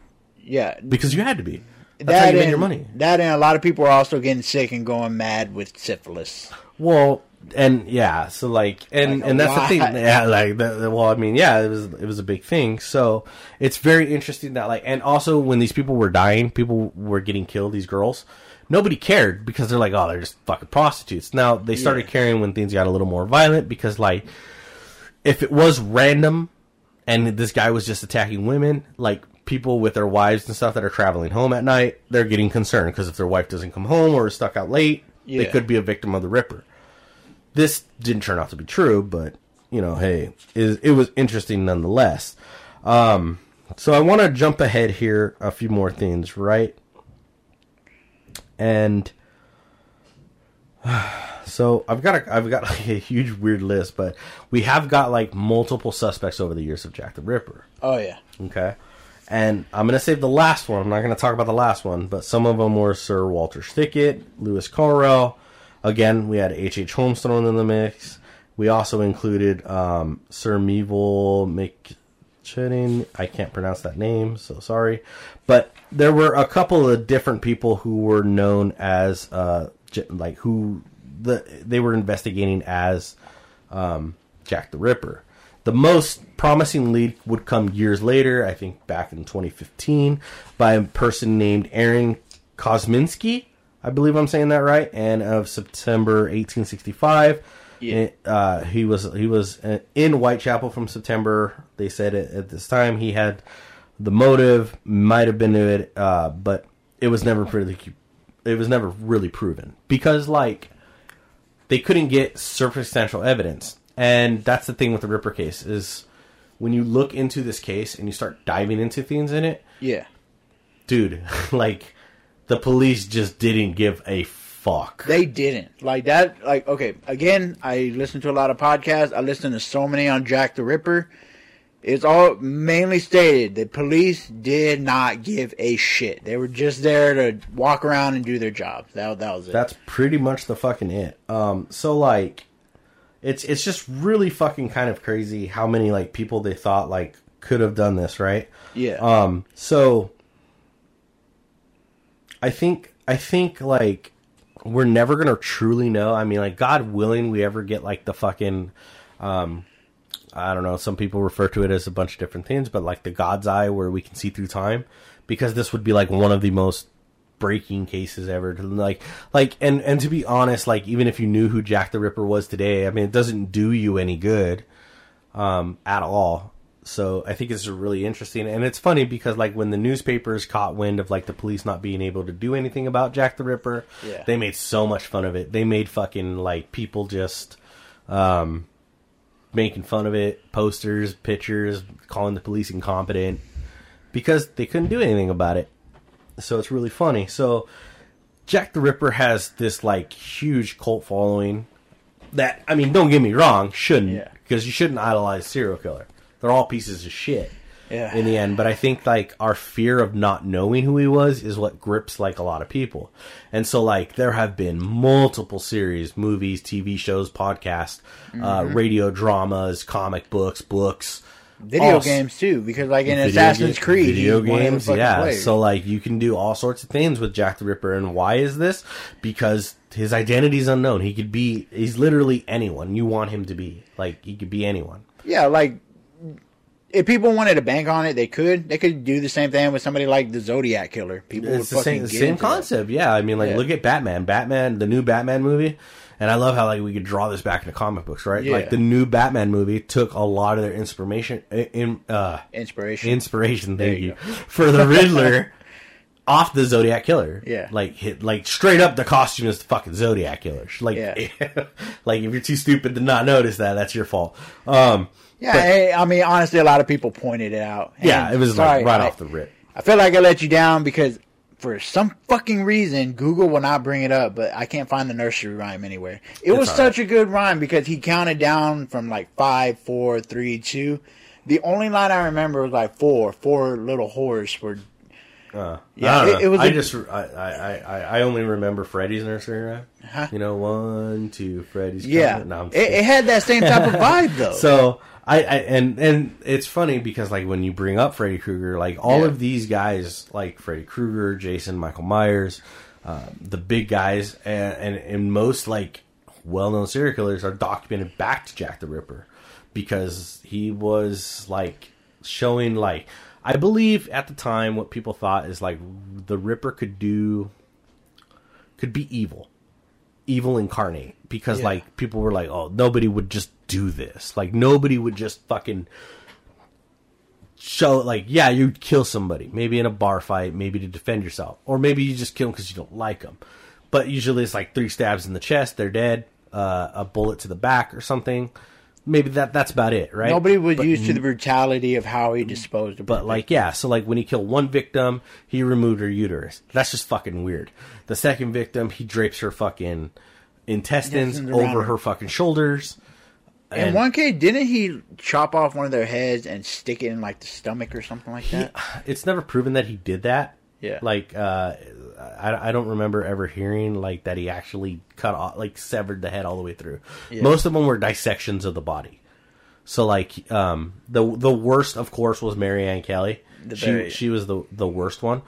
yeah, because you had to be. That's how you made and, your money. That and a lot of people are also getting sick and going mad with syphilis. Well, and yeah, so like, and Like and that's the thing. Yeah, like, the, well, I mean, yeah, it was it was a big thing. So it's very interesting that like, and also when these people were dying, people were getting killed. These girls, nobody cared because they're like, oh, they're just fucking prostitutes. Now they started Yeah. caring when things got a little more violent because like, if it was random and this guy was just attacking women, like people with their wives and stuff that are traveling home at night, they're getting concerned because if their wife doesn't come home or is stuck out late, they could be a victim of the Ripper. This didn't turn out to be true, but you know, hey, it, it was interesting nonetheless. Um, so I want to jump ahead here a few more things, right? And so I've got a, I've got like a huge weird list, but we have got like multiple suspects over the years of Jack the Ripper. Oh yeah, Okay. And I'm going to save the last one. I'm not going to talk about the last one, but some of them were Sir Walter Sickert, Lewis Carroll. Again, we had H.H. H. Holmes thrown in the mix. We also included um, Sir Meevil McChitting. I can't pronounce that name, so sorry. But there were a couple of different people who were known as, uh, like, who the they were investigating as um, Jack the Ripper. The most promising lead would come years later, I think back in 2015, by a person named Aaron Kosminski. I believe I'm saying that right. And of September 1865, Yeah. Uh, he was he was uh, in Whitechapel from September. They said at, at this time he had the motive, might have been it, uh, but it was never really it was never really proven because like they couldn't get circumstantial evidence. And that's the thing with the Ripper case is when you look into this case and you start diving into things in it, yeah. dude, like the police just didn't give a fuck. They didn't like that. Like okay, again, I listen to a lot of podcasts. I listen to so many on Jack the Ripper. It's all mainly stated the police did not give a shit. They were just there to walk around and do their job. That that was it. That's pretty much the fucking it. Um, so like, it's it's just really fucking kind of crazy how many like people they thought like could have done this, right? yeah. Um, so I think I think like we're never gonna truly know. I mean, like God willing, we ever get like the fucking um I don't know, some people refer to it as a bunch of different things, but like the God's eye where we can see through time. Because this would be like one of the most breaking cases ever. To like like and and to be honest like even if you knew who Jack the Ripper was today I mean it doesn't do you any good um at all. So I think it's really interesting. And it's funny because like when the newspapers caught wind of like the police not being able to do anything about Jack the Ripper Yeah. they made so much fun of it. They made fucking like people just um making fun of it. Posters pictures calling the police incompetent because they couldn't do anything about it so it's really funny. So Jack the Ripper has this like huge cult following that I mean, don't get me wrong, shouldn't Yeah. because you shouldn't idolize serial killer. They're all pieces of shit Yeah. in the end. But I think like our fear of not knowing who he was is what grips like a lot of people. And so like there have been multiple series, movies, TV shows, podcasts, uh, Mm-hmm. radio dramas, comic books, books. Video games too, because like in Video Assassin's ga- Creed, video he's one of the games, yeah. players. So like you can do all sorts of things with Jack the Ripper, and why is this? Because his identity is unknown. He could be, he's literally anyone you want him to be. Like he could be anyone. yeah, like if people wanted to bank on it, they could. They could do the same thing with somebody like the Zodiac killer. People It's would the same, fucking get same that. concept. Yeah, I mean, like Yeah. look at Batman. Batman, the new Batman movie. And I love how like we could draw this back into comic books, right? Yeah. Like the new Batman movie took a lot of their inspiration in uh Inspiration. inspiration, thank you you, for the Riddler off the Zodiac Killer. Yeah. Like hit like straight up the costume is the fucking Zodiac Killer. Like Yeah. like if you're too stupid to not notice that, that's your fault. Um yeah, but- hey, I mean, honestly, a lot of people pointed it out. yeah, it was sorry, like right I- off the rip. I feel like I let you down because for some fucking reason Google will not bring it up, but I can't find the nursery rhyme anywhere. It was all such a good rhyme because he counted down from like five, four, three, two. The only line I remember was like four, four little whores were Uh, Yeah, it- it was I a- just I, I, I, I only remember Freddy's nursery rhyme. Huh? You know, one, two, Freddy's. Yeah. No, it, it had that same type of vibe though. So I, I and and it's funny because like when you bring up Freddy Krueger, like all Yeah. of these guys, like Freddy Krueger, Jason, Michael Myers, uh, the big guys, and, and and most like well-known serial killers are documented back to Jack the Ripper because he was like showing like I believe at the time what people thought is like the Ripper could do could be evil evil incarnate because Yeah. like people were like oh nobody would just do this like nobody would just fucking show like yeah you'd kill somebody maybe in a bar fight maybe to defend yourself or maybe you just kill them because you don't like them but usually it's like three stabs in the chest they're dead uh, a bullet to the back or something maybe that that's about it right Nobody was But used to the brutality of how he disposed of. but like, yeah, so like when he killed one victim, he removed her uterus. That's just fucking weird. The second victim, he drapes her fucking intestines Intestines over her. her fucking shoulders. And- one case, didn't he chop off one of their heads and stick it in like the stomach or something like that? It's never proven that he did that. Yeah. Like, uh, I, I don't remember ever hearing like that he actually cut off, like severed the head all the way through. Yeah. Most of them were dissections of the body. So like, um, the the worst, of course, was Mary Ann Kelly. The she very- she was the the worst one,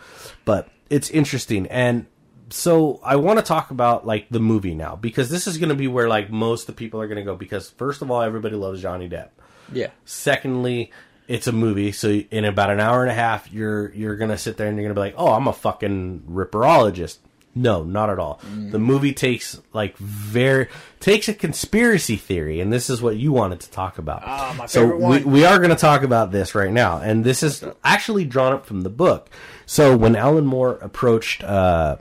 but it's interesting and. So I want to talk about like the movie now because this is going to be where like most of the people are going to go because first of all everybody loves Johnny Depp. Yeah. Secondly, it's a movie, so in about an hour and a half, you're you're gonna sit there and you're gonna be like, "Oh, I'm a fucking ripperologist." No, not at all. The movie takes like very takes a conspiracy theory, and this is what you wanted to talk about. Ah, my so favorite we we are going to talk about this right now, and this is actually drawn up from the book. So when Alan Moore approached. Uh,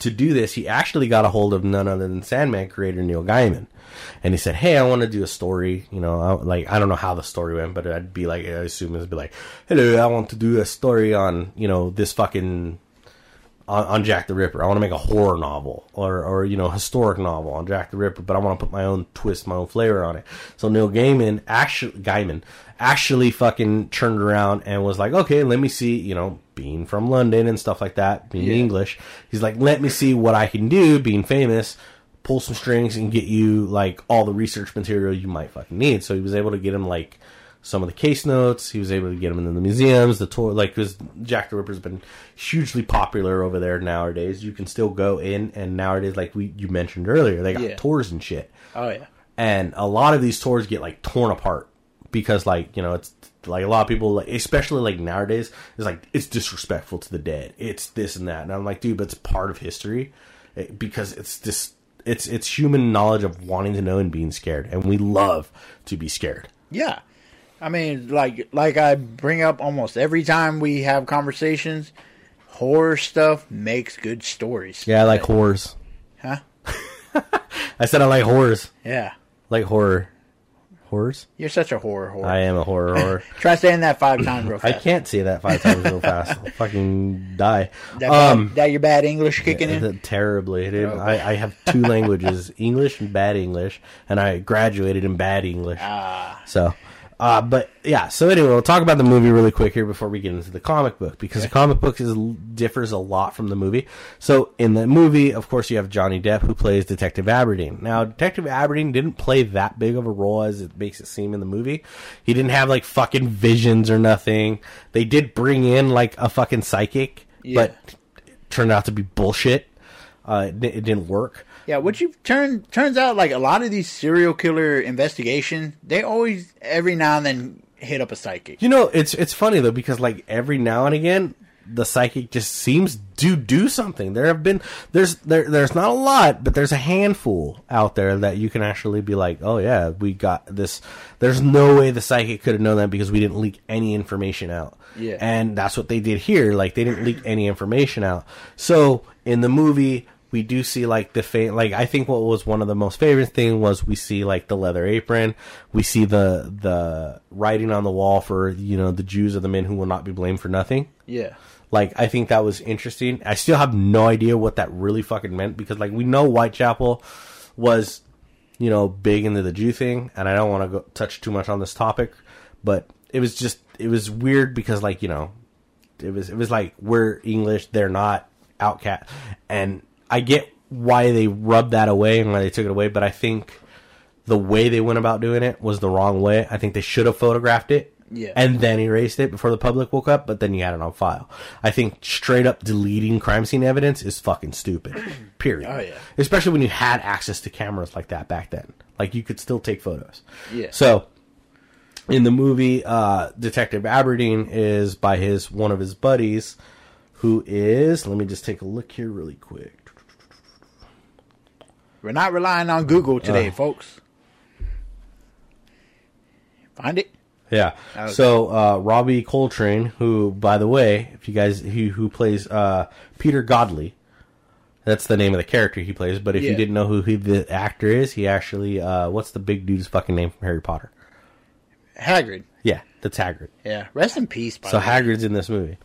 to do this, he actually got a hold of none other than Sandman creator Neil Gaiman, and he said, "Hey, I want to do a story. You know, I, like I don't know how the story went, but I'd be like, I assume it'd be like, hello, I want to do a story on you know this fucking." On, on Jack the Ripper, I want to make a horror novel or, or you know, historic novel on Jack the Ripper, but I want to put my own twist, my own flavor on it. So Neil Gaiman actually, Gaiman actually fucking turned around and was like, okay, let me see, you know, being from London and stuff like that, being Yeah. English. He's like, let me see what I can do, being famous, pull some strings and get you like all the research material you might fucking need. So he was able to get him like some of the case notes. He was able to get them into the museums, the tour, like because Jack the Ripper's been hugely popular over there nowadays. You can still go in, and nowadays, like we you mentioned earlier, they got Yeah. tours and shit Oh yeah. and a lot of these tours get like torn apart because like you know it's like a lot of people like especially like nowadays it's like it's disrespectful to the dead it's this and that and i'm like dude but it's part of history eh, because it's just it's it's human knowledge of wanting to know and being scared and we love to be scared Yeah. I mean, like like I bring up almost every time we have conversations, horror stuff makes good stories. yeah i like horrors Huh? i said i like horrors Yeah. like horror horrors You're such a horror horror. i am a horror horror Try saying that five times real fast. i can't say that five times real fast I'll fucking die That, um that your bad English kicking in? Uh, terribly. Dude. Oh. I, I have two languages, English and bad English, and I graduated in bad English. Ah. So, uh, but yeah. So anyway, we'll talk about the movie really quick here before we get into the comic book because the comic book is differs a lot from the movie. So in the movie, of course, you have Johnny Depp who plays Detective Aberdeen. Now, Detective Aberdeen didn't play that big of a role as it makes it seem in the movie. He didn't have like fucking visions or nothing. They did bring in like a fucking psychic, Yeah. but it turned out to be bullshit. Uh, it, it didn't work. Yeah, what you turn turns out like a lot of these serial killer investigation, they always every now and then hit up a psychic. You know, it's it's funny though because like every now and again, the psychic just seems to do something. There have been there's there there's not a lot, but there's a handful out there that you can actually be like, oh yeah, we got this. There's no way the psychic could have known that because we didn't leak any information out. Yeah. and that's what they did here. Like they didn't leak any information out. So in the movie. We do see like the fa- like I think what was one of the most favorite thing was we see like the leather apron, we see the the writing on the wall for you know the Jews are the men who will not be blamed for nothing. Yeah. Like I think that was interesting. I still have no idea what that really fucking meant because like we know Whitechapel was you know big into the Jew thing, and I don't want to go touch too much on this topic, but it was just it was weird because like you know it was it was like we're English, they're not outcast, and I get why they rubbed that away and why they took it away, but I think the way they went about doing it was the wrong way. I think they should have photographed it Yeah. and then erased it before the public woke up, but then you had it on file. I think straight up deleting crime scene evidence is fucking stupid. Period. Oh, yeah. Especially when you had access to cameras like that back then. Like you could still take photos. Yeah. So in the movie, uh, Detective Aberdeen is by his one of his buddies, who is let me just take a look here really quick. We're not relying on Google today, Uh. folks. Find it. Yeah. Okay. So uh, Robbie Coltrane, who, by the way, if you guys he who plays uh, Peter Godley, that's the name of the character he plays. But if you didn't know who he, the actor is, he actually uh, what's the big dude's fucking name from Harry Potter? Hagrid. Yeah, that's Hagrid. Yeah. Rest in peace. By So the way. Hagrid's in this movie.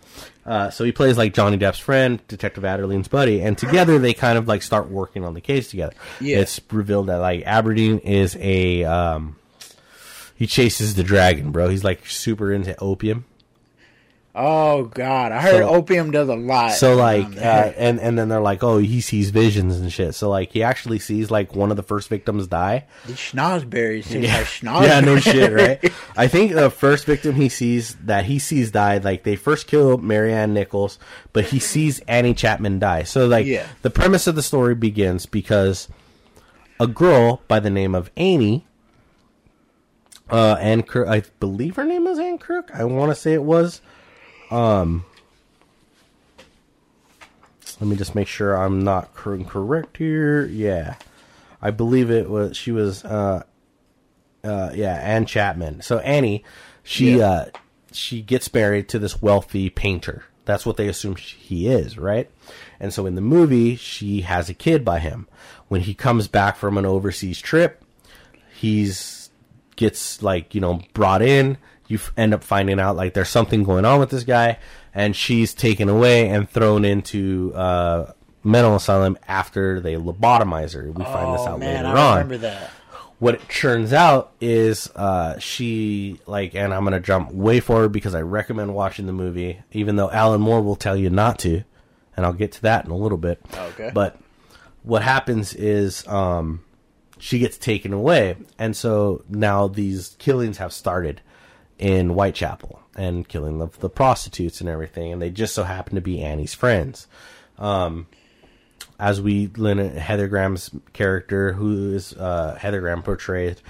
Uh, so he plays like Johnny Depp's friend, Detective Adderley's buddy, and together they kind of like start working on the case together. Yeah. It's revealed that like Aberdeen is a um, he chases the dragon, bro. He's like super into opium. Oh God, I heard So- opium does a lot. So like, uh, and and then they're like, oh, he sees visions and shit. So like, he actually sees like one of the first victims die. these schnozberries Yeah, like schnozberries. yeah, no shit, right? I think the first victim he sees that he sees die, like they first kill Mary Ann Nichols, but he sees Annie Chapman die. So like, Yeah. the premise of the story begins because a girl by the name of Annie, uh, Anne Crook, I believe her name was Anne Crook. I want to say it was. Um, let me just make sure I'm not cor- correct here. Yeah, I believe it was. She was. Uh, uh, yeah, Anne Chapman. So Annie, she Yeah. uh, she gets married to this wealthy painter. That's what they assume sh- he is, right? And so in the movie, she has a kid by him. When he comes back from an overseas trip, he's gets like you know brought in. You f- end up finding out like there's something going on with this guy, and she's taken away and thrown into uh, mental asylum after they lobotomize her. We find this Oh out man, later I on remember that. what it turns out is uh, she like and i'm gonna jump way forward because i recommend watching the movie even though alan moore will tell you not to and i'll get to that in a little bit Okay. but what happens is um, she gets taken away and so now these killings have started in whitechapel and killing of the prostitutes and everything and they just so happen to be annie's friends as we learn Heather Graham's character, who is uh, Heather Graham portrayed,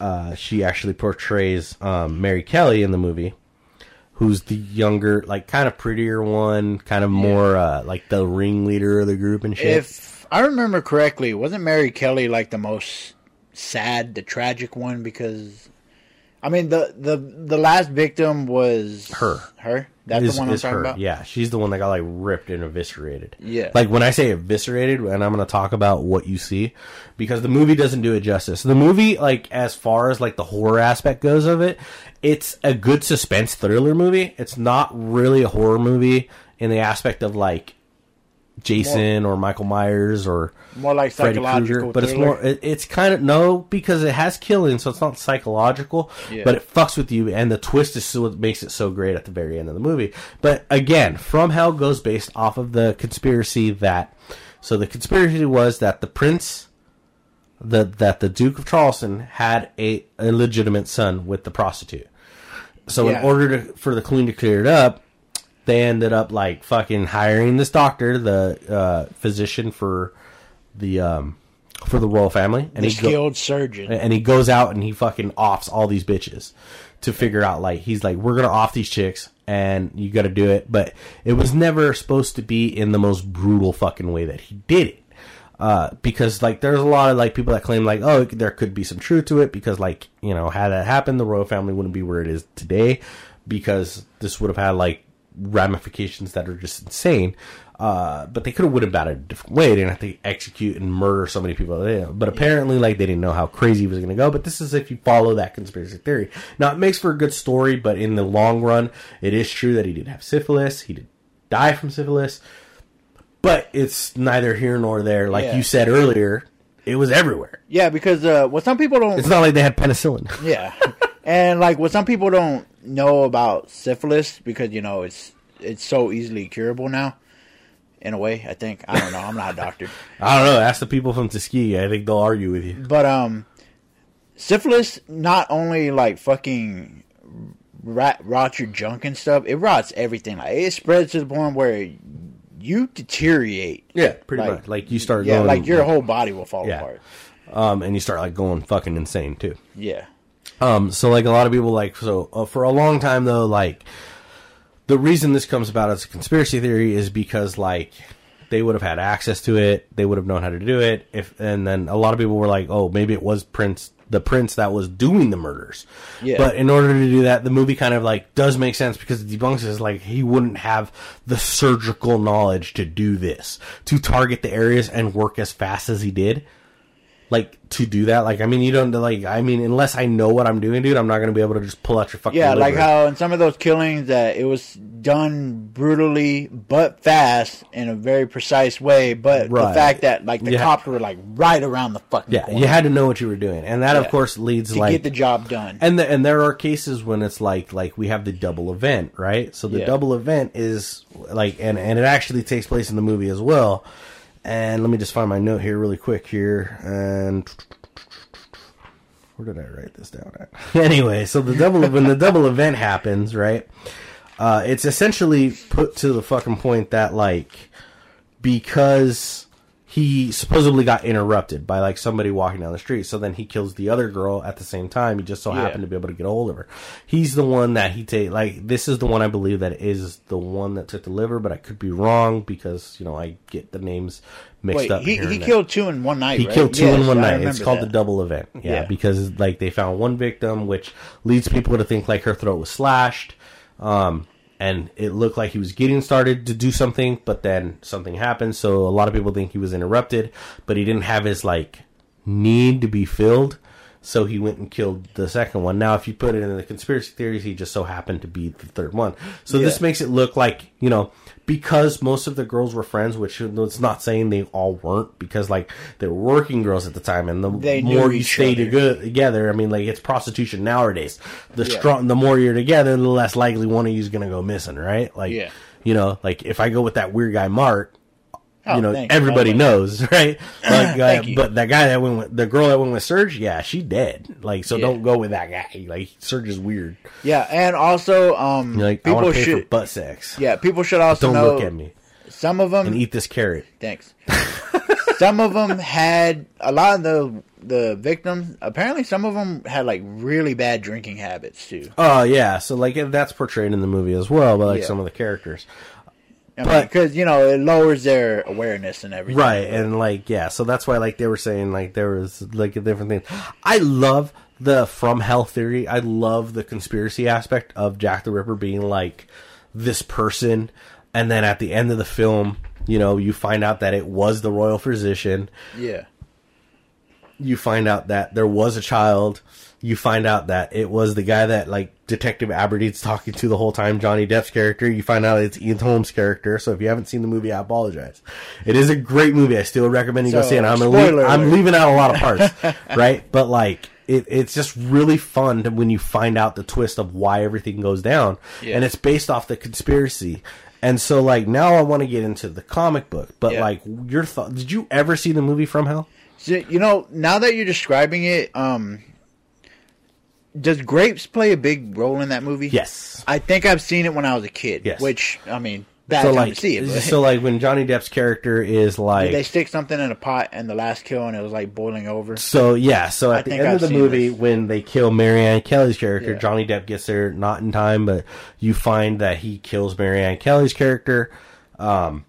uh, she actually portrays um, Mary Kelly in the movie, who's the younger, like kind of prettier one, kind of more uh, like the ringleader of the group and shit. If I remember correctly, wasn't Mary Kelly like the most sad, the tragic one? Because I mean, the the the last victim was Her. Her. That's is, the one I'm talking her. about. Yeah, she's the one that got like ripped and eviscerated. Yeah. Like when I say eviscerated, and I'm going to talk about what you see, because the movie doesn't do it justice. The movie, like as far as like the horror aspect goes of it, it's a good suspense thriller movie. It's not really a horror movie in the aspect of like Jason or Michael Myers or More like Freddy Krueger, but it's more. It, it's kind of no because it has killing, so it's not psychological. Yeah. But it fucks with you, and the twist is what makes it so great at the very end of the movie. But again, From Hell goes based off of the conspiracy that. So the conspiracy was that the prince, the that the Duke of Charleston had a illegitimate son with the prostitute. So Yeah. in order to for the queen to clear it up, they ended up like fucking hiring this doctor, the uh, physician for the um, for the royal family, and the he go- skilled surgeon. and he goes out and he fucking offs all these bitches to figure out like he's like we're gonna off these chicks and you gotta do it but it was never supposed to be in the most brutal fucking way that he did it uh, because like there's a lot of like people that claim like oh there could be some truth to it because like you know had that happened the royal family wouldn't be where it is today because this would have had like ramifications that are just insane uh, but they could have went about it a different way. They didn't have to execute and murder so many people. Yeah, But apparently, like they didn't know how crazy he was going to go. But this is if you follow that conspiracy theory. Now it makes for a good story, but in the long run, it is true that he did have syphilis. He did die from syphilis, but it's neither here nor there. Like Yeah. you said earlier, it was everywhere. yeah, because uh, what some people don't It's not like they had penicillin. Yeah. and like what some people don't know about syphilis because you know it's it's so easily curable now. In a way, I think. I don't know. I'm not a doctor. I don't know. Ask the people from Tuskegee. I think they'll argue with you. But um, syphilis not only like fucking rot, rots your junk and stuff. It rots everything. Like it spreads to the point where you deteriorate. Yeah, pretty Like- much. Like you start Yeah, going, like your whole body will fall Yeah. apart. um, and you start like going fucking insane too. Yeah. Um, so like a lot of people like so uh, for a long time though, like the reason this comes about as a conspiracy theory is because like they would have had access to it, they would have known how to do it. If and then a lot of people were like, oh, maybe it was Prince, the Prince that was doing the murders. Yeah. But in order to do that, the movie kind of like does make sense because it debunks is like he wouldn't have the surgical knowledge to do this to target the areas and work as fast as he did like to do that. Like, I mean, you don't like. I mean, unless I know what I'm doing, dude, I'm not gonna be able to just pull out your fucking. Yeah, like how in some of those killings that it was done brutally but fast in a very precise way, but Right. the fact that like the Yeah. cops were like right around the fucking Yeah, corner you had to know what you were doing, and that of course leads like to like get the job done. and the, and there are cases when it's like like we have the double event, right? So the Yeah. double event is like and and it actually takes place in the movie as well. And let me just find my note here really quick here and where did I write this down at? anyway, so the double when the double event happens, right? Uh, it's essentially put to the fucking point that like because he supposedly got interrupted by like somebody walking down the street. So then he kills the other girl at the same time. He just so Yeah. happened to be able to get a hold of her. He's the one that he take like this is the one I believe that is the one that took the liver, but I could be wrong because you know I get the names mixed Wait, up. he, he killed two in one night. He right? killed two Yes, in one I night. It's called that. the double event. Yeah, Yeah. because like they found one victim, which leads people to think like her throat was slashed, um, and it looked like he was getting started to do something, but then something happened. So a lot of people think he was interrupted, but he didn't have his like need to be filled. So he went and killed the second one. Now, if you put it in the conspiracy theories, he just so happened to be the third one. So this makes it look like you know because most of the girls were friends, which it's not saying they all weren't, because like they were working girls at the time, and the They more you stay together, I mean, like it's prostitution nowadays. The Yeah. strong, the more you're together, the less likely one of you is gonna go missing, right? Like, Yeah. you know, like if I go with that weird guy Mark, Oh, you know, thank you, everybody by way. knows, right? Like, uh, but that guy that went with the girl that went with Serge, yeah, she dead. Like, so Yeah. don't go with that guy. Like, Serge is weird. Yeah, and also um, You're like, people want to pay for should butt sex. yeah people should also Don't know look at me some of them and eat this carrot. Thanks. some of them had a lot of the the victims. Apparently, some of them had like really bad drinking habits too. Oh yeah, so like that's portrayed in the movie as well, but like Yeah. some of the characters. I mean, But- because you know it lowers their awareness and everything. Right, and like yeah, so that's why like they were saying like there was like a different thing. I love the from hell theory. I love the conspiracy aspect of Jack the Ripper being like this person, and then at the end of the film, you know, you find out that it was the royal physician. Yeah. You find out that there was a child. You find out that it was the guy that like Detective Aberdeen's talking to the whole time, Johnny Depp's character. You find out it's Ian Holm's character. So if you haven't seen the movie, I apologize. It is a great movie. I still recommend you go see it. I'm, leave, I'm leaving out a lot of parts, right? But like, it, it's just really fun to, when you find out the twist of why everything goes down, Yeah. and it's based off the conspiracy. And so, like, now I want to get into the comic book. But Yeah. like, your thought? Did you ever see the movie From Hell? You know, now that you're describing it, um, does grapes play a big role in that movie? Yes. I think I've seen it when I was a kid. Yes. Which I mean, bad so time like, to see it. But so like when Johnny Depp's character is like, did they stick something in a pot and the last kill and it was like boiling over? So yeah, so I at the end I've of the movie, this. when they kill Marianne Kelly's character, Yeah. Johnny Depp gets there not in time, but you find that he kills Marianne Kelly's character, um,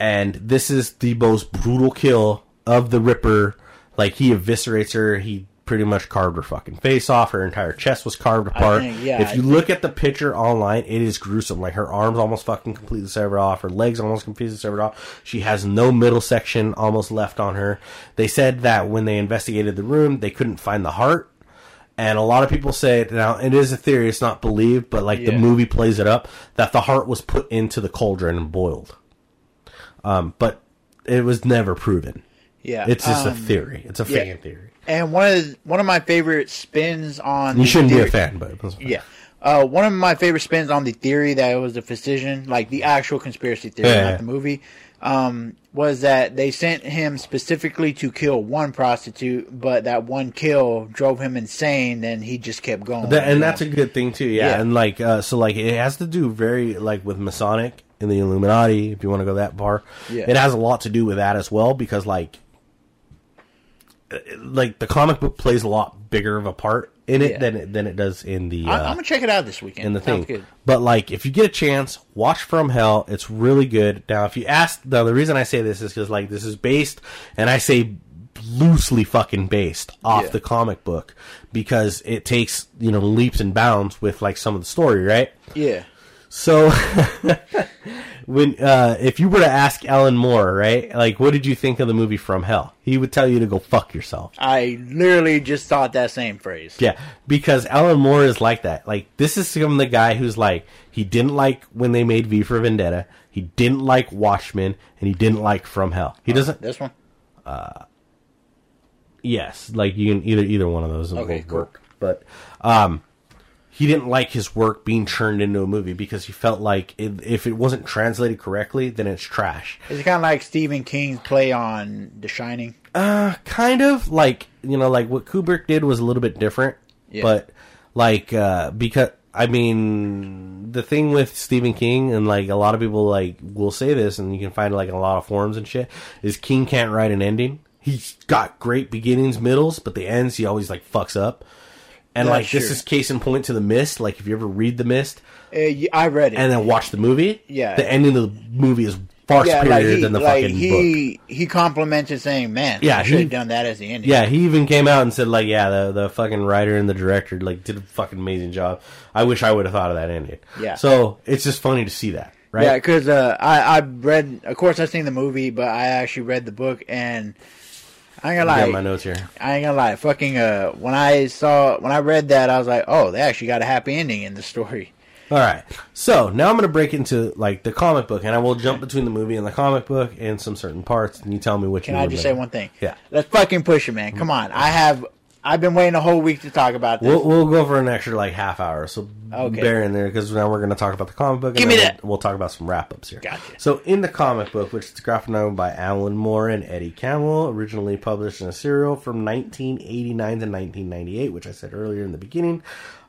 and this is the most brutal kill of the Ripper. Like he eviscerates her, he pretty much carved her fucking face off. Her entire chest was carved apart. think- yeah, if I you look at the picture online, it is gruesome. Like her arms almost fucking completely severed off, her legs almost completely severed off. She has no middle section almost left on her. They said that when they investigated the room, they couldn't find the heart. And a lot of people say now it is a theory; it's not believed, but like the movie plays it up that the heart was put into the cauldron and boiled. Um, but it was never proven. Yeah, It's just a um, theory. It's a yeah. fan theory. And one of the, one of my favorite spins on You the shouldn't be a theory- fan, but. Yeah, Uh, one of my favorite spins on the theory that it was a physician, like the actual conspiracy theory, Yeah. not the movie, um, was that they sent him specifically to kill one prostitute, but that one kill drove him insane. Then he just kept going. That, and know? that's a good thing too. Yeah, Yeah. and like uh, so, like it has to do very like with Masonic and the Illuminati. If you want to go that far, Yeah. it has a lot to do with that as well because like, like the comic book plays a lot bigger of a part in it Yeah. than it, than it does in the. I, Uh, I'm gonna check it out this weekend. in the Sounds thing. good. But like, if you get a chance, watch From Hell. It's really good. Now, if you ask, now the reason I say this is because like this is based, and I say loosely fucking based off Yeah. the comic book because it takes you know leaps and bounds with like some of the story, right? Yeah. So when uh if you were to ask Alan Moore, right, like what did you think of the movie From Hell? He would tell you to go fuck yourself. I literally just thought that same phrase. Yeah, because Alan Moore is like that. Like this is from the guy who's like he didn't like when they made V for Vendetta. He didn't like Watchmen, and he didn't like From Hell. He doesn't. This one. Uh, Yes, like you can either either one of those Okay, will cool. work. But um, he didn't like his work being turned into a movie because he felt like it, if it wasn't translated correctly, then it's trash. Is it kind of like Stephen King's play on The Shining? Uh, kind of like you know, like what Kubrick did was a little bit different, Yeah. but like uh, because I mean the thing with Stephen King and like a lot of people like will say this, and you can find it like in a lot of forums and shit is King can't write an ending. He's got great beginnings, middles, but the ends he always like fucks up. And like this is case in point to the Mist. Like if you ever read the Mist Uh, I read it. and then watch the movie, Yeah. the ending of the movie is far yeah, superior like he, than the like fucking book. he he complimented saying, "Man, Yeah, I should he- have done that as the ending." Yeah, he even came out and said like, yeah, the the fucking writer and the director like did a fucking amazing job. I wish I would have thought of that ending. Yeah. So it's just funny to see that, right? Yeah, because uh, I I read, of course, I've seen the movie, but I actually read the book, and I ain't gonna lie. got lie, my notes here. I ain't gonna lie, fucking uh, when I saw when I read that, I was like, oh, they actually got a happy ending in the story. All right. So now I'm to break into like the comic book, and I will jump between the movie and the comic book and some certain parts, and you tell me which. Can I just better. say one thing? Yeah. let's fucking push it, man. Come on, I have I've been waiting a whole week to talk about this. We'll, we'll go for an extra like half hour, so Okay. bear in there because now we're going to talk about the comic book. And Give me that. We'll, we'll talk about some wrap ups here. Gotcha. So in the comic book, which is graphic novel by Alan Moore and Eddie Campbell, originally published in a serial from 1989 to 1998, which I said earlier in the beginning,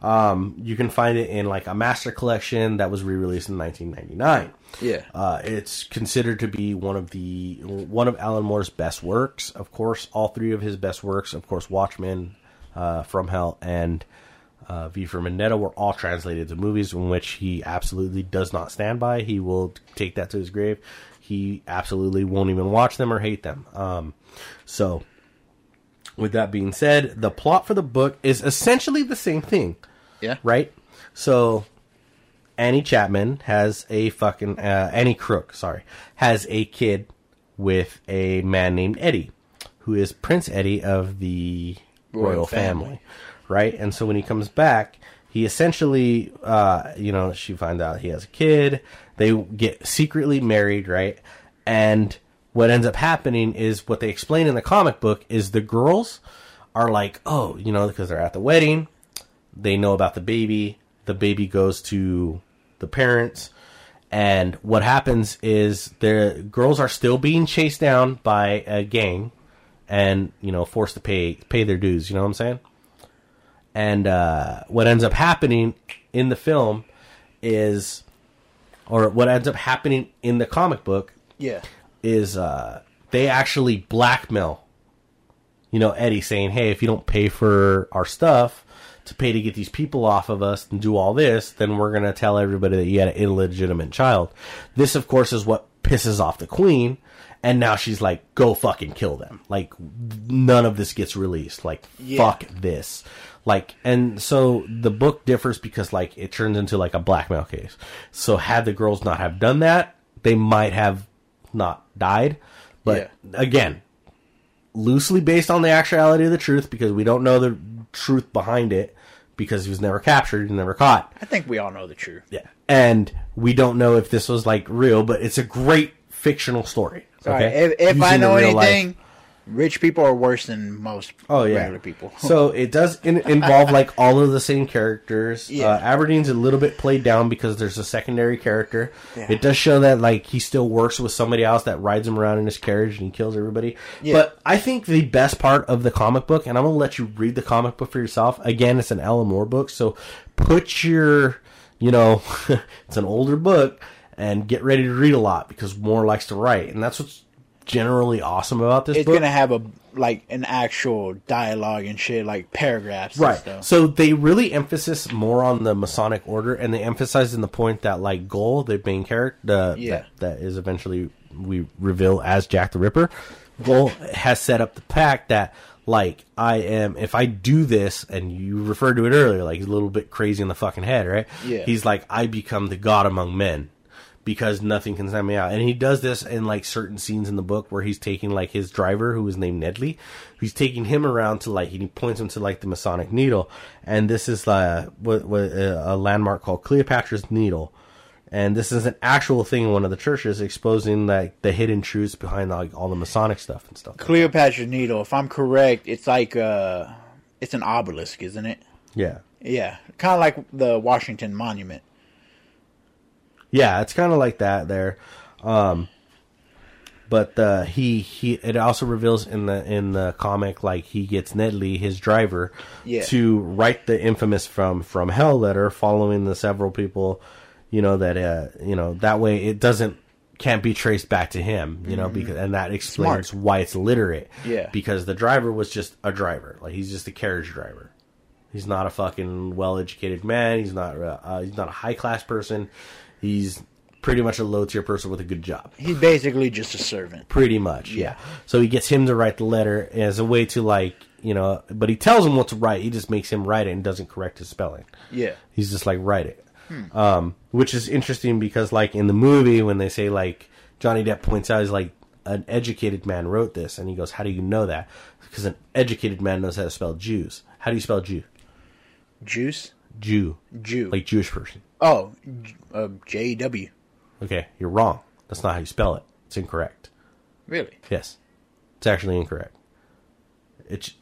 um, you can find it in like a master collection that was re-released in 1999. Yeah. Uh, it's considered to be one of the one of Alan Moore's best works. Of course, all three of his best works, of course, Watchmen, uh, From Hell, and uh, V for Vendetta, were all translated to movies, in which he absolutely does not stand by. He will take that to his grave. He absolutely won't even watch them or hate them. Um, so, with that being said, the plot for the book is essentially the same thing yeah. right? So Annie Chapman has a fucking uh, Annie Crook, sorry, has a kid with a man named Eddie, who is Prince Eddie of the royal, Royal family. family. right? And so when he comes back, he essentially, uh, you know, she finds out he has a kid. They get secretly married, right? And what ends up happening is what they explain in the comic book is the girls are like, oh, you know, because they're at the wedding, they know about the baby. The baby goes to the parents. And what happens is the girls are still being chased down by a gang and, you know, forced to pay pay their dues, you know what I'm saying? And uh, what ends up happening in the film is or what ends up happening in the comic book Yeah. is uh, they actually blackmail, you know, Eddie saying, "Hey, if you don't pay for our stuff to pay to get these people off of us and do all this, then we're gonna tell everybody that you had an illegitimate child." This, of course, is what pisses off the queen, and now she's like, "Go fucking kill them!" Like, none of this gets released. Like, Yeah. fuck this. Like, and so the book differs because like it turns into like a blackmail case. So had the girls not have done that, they might have not died. But again, loosely based on the actuality of the truth because we don't know the truth behind it because he was never captured and never caught. I think we all know the truth. Yeah. And we don't know if this was like real, but it's a great fictional story. Okay? if, if I know anything, life. Rich people are worse than most Oh yeah, regular people. so it does in, involve like all of the same characters. Yeah. Uh, Aberdeen's a little bit played down because there's a secondary character. Yeah. It does show that like he still works with somebody else that rides him around in his carriage and he kills everybody. Yeah. But I think the best part of the comic book, and I'm gonna let you read the comic book for yourself. Again, it's an Alan Moore book, so put your, you know, it's an older book, and get ready to read a lot because Moore likes to write, and that's what's generally awesome about this it's book. gonna have a like an actual dialogue and shit, like paragraphs. and Right. So they really emphasis more on the Masonic order, and they emphasize in the point that like Gull, the main character, the, Yeah. that, that is eventually we reveal as Jack the Ripper, Gull has set up the pact that like I am if I do this, and you referred to it earlier, like he's a little bit crazy in the fucking head, right? Yeah. He's like I become the god among men. Because nothing can send me out, and he does this in like certain scenes in the book where he's taking like his driver, who is named Netley, he's taking him around to like he points him to like the Masonic needle, and this is uh, what, what, uh, a landmark called Cleopatra's Needle, and this is an actual thing in one of the churches exposing like the hidden truths behind like all the Masonic stuff and stuff. Cleopatra's Needle, if I'm correct, it's like uh it's an obelisk, isn't it? Yeah, Yeah, kind of like the Washington Monument. Yeah, it's kind of like that there. Um, but uh, he he it also reveals in the in the comic like he gets Netley his driver Yeah. to write the infamous from from hell letter following the several people you know that uh you know that way it doesn't can't be traced back to him you know because and that explains Smart. why it's literate Yeah. because the driver was just a driver like he's just a carriage driver he's not a fucking well educated man he's not uh, uh, he's not a high class person he's pretty much a low tier person with a good job. He's basically just a servant. pretty much yeah. So he gets him to write the letter as a way to like you know but he tells him what to write. He just makes him write it and doesn't correct his spelling. Yeah. he's just like write it. Um which is interesting because like in the movie when they say like johnny depp points out he's like an educated man wrote this. And he goes how do you know that? Because an educated man knows how to spell jews. How do you spell jew? Juice? jew. Jew. like jewish person oh, J- uh, J-E-W. okay you're wrong that's not how you spell it it's incorrect Really? Yes, it's actually incorrect. It's,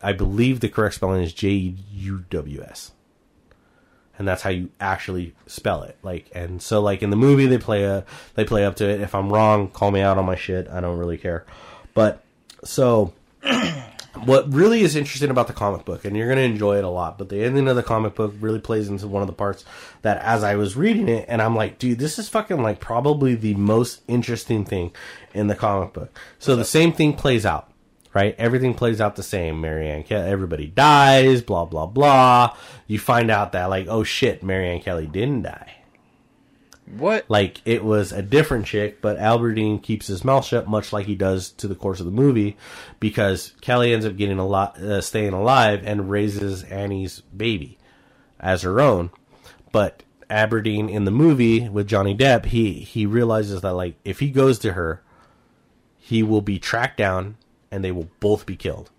I believe the correct spelling is J U W S, and that's how you actually spell it. Like, and so like in the movie, they play a they play up to it. If I'm wrong, call me out on my shit. I don't really care. But so. What really is interesting about the comic book, and you're going to enjoy it a lot, but the ending of the comic book really plays into one of the parts that as I was reading it, and I'm like, dude, this is fucking like probably the most interesting thing in the comic book. So the same thing plays out, right? Everything plays out the same. Marianne Kelly, everybody dies, blah, blah, blah. You find out that, like, oh shit, Marianne Kelly didn't die What? like it was a different chick, but Abberline keeps his mouth shut, much like he does to the course of the movie, because Kelly ends up getting a lot, uh, staying alive, and raises Annie's baby as her own. But Abberline in the movie with Johnny Depp, he he realizes that like if he goes to her, he will be tracked down, and they will both be killed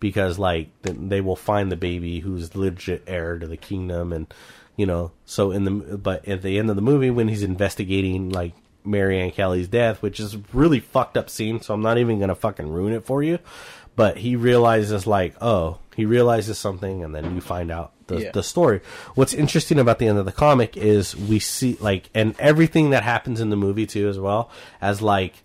because like they will find the baby who's legit heir to the kingdom and you know so in the but at the end of the movie when he's investigating like Marianne Kelly's death which is a really fucked up scene so I'm not even gonna fucking ruin it for you but he realizes like oh he realizes something and then you find out the, Yeah. the story what's interesting about the end of the comic is we see like and everything that happens in the movie too as well as like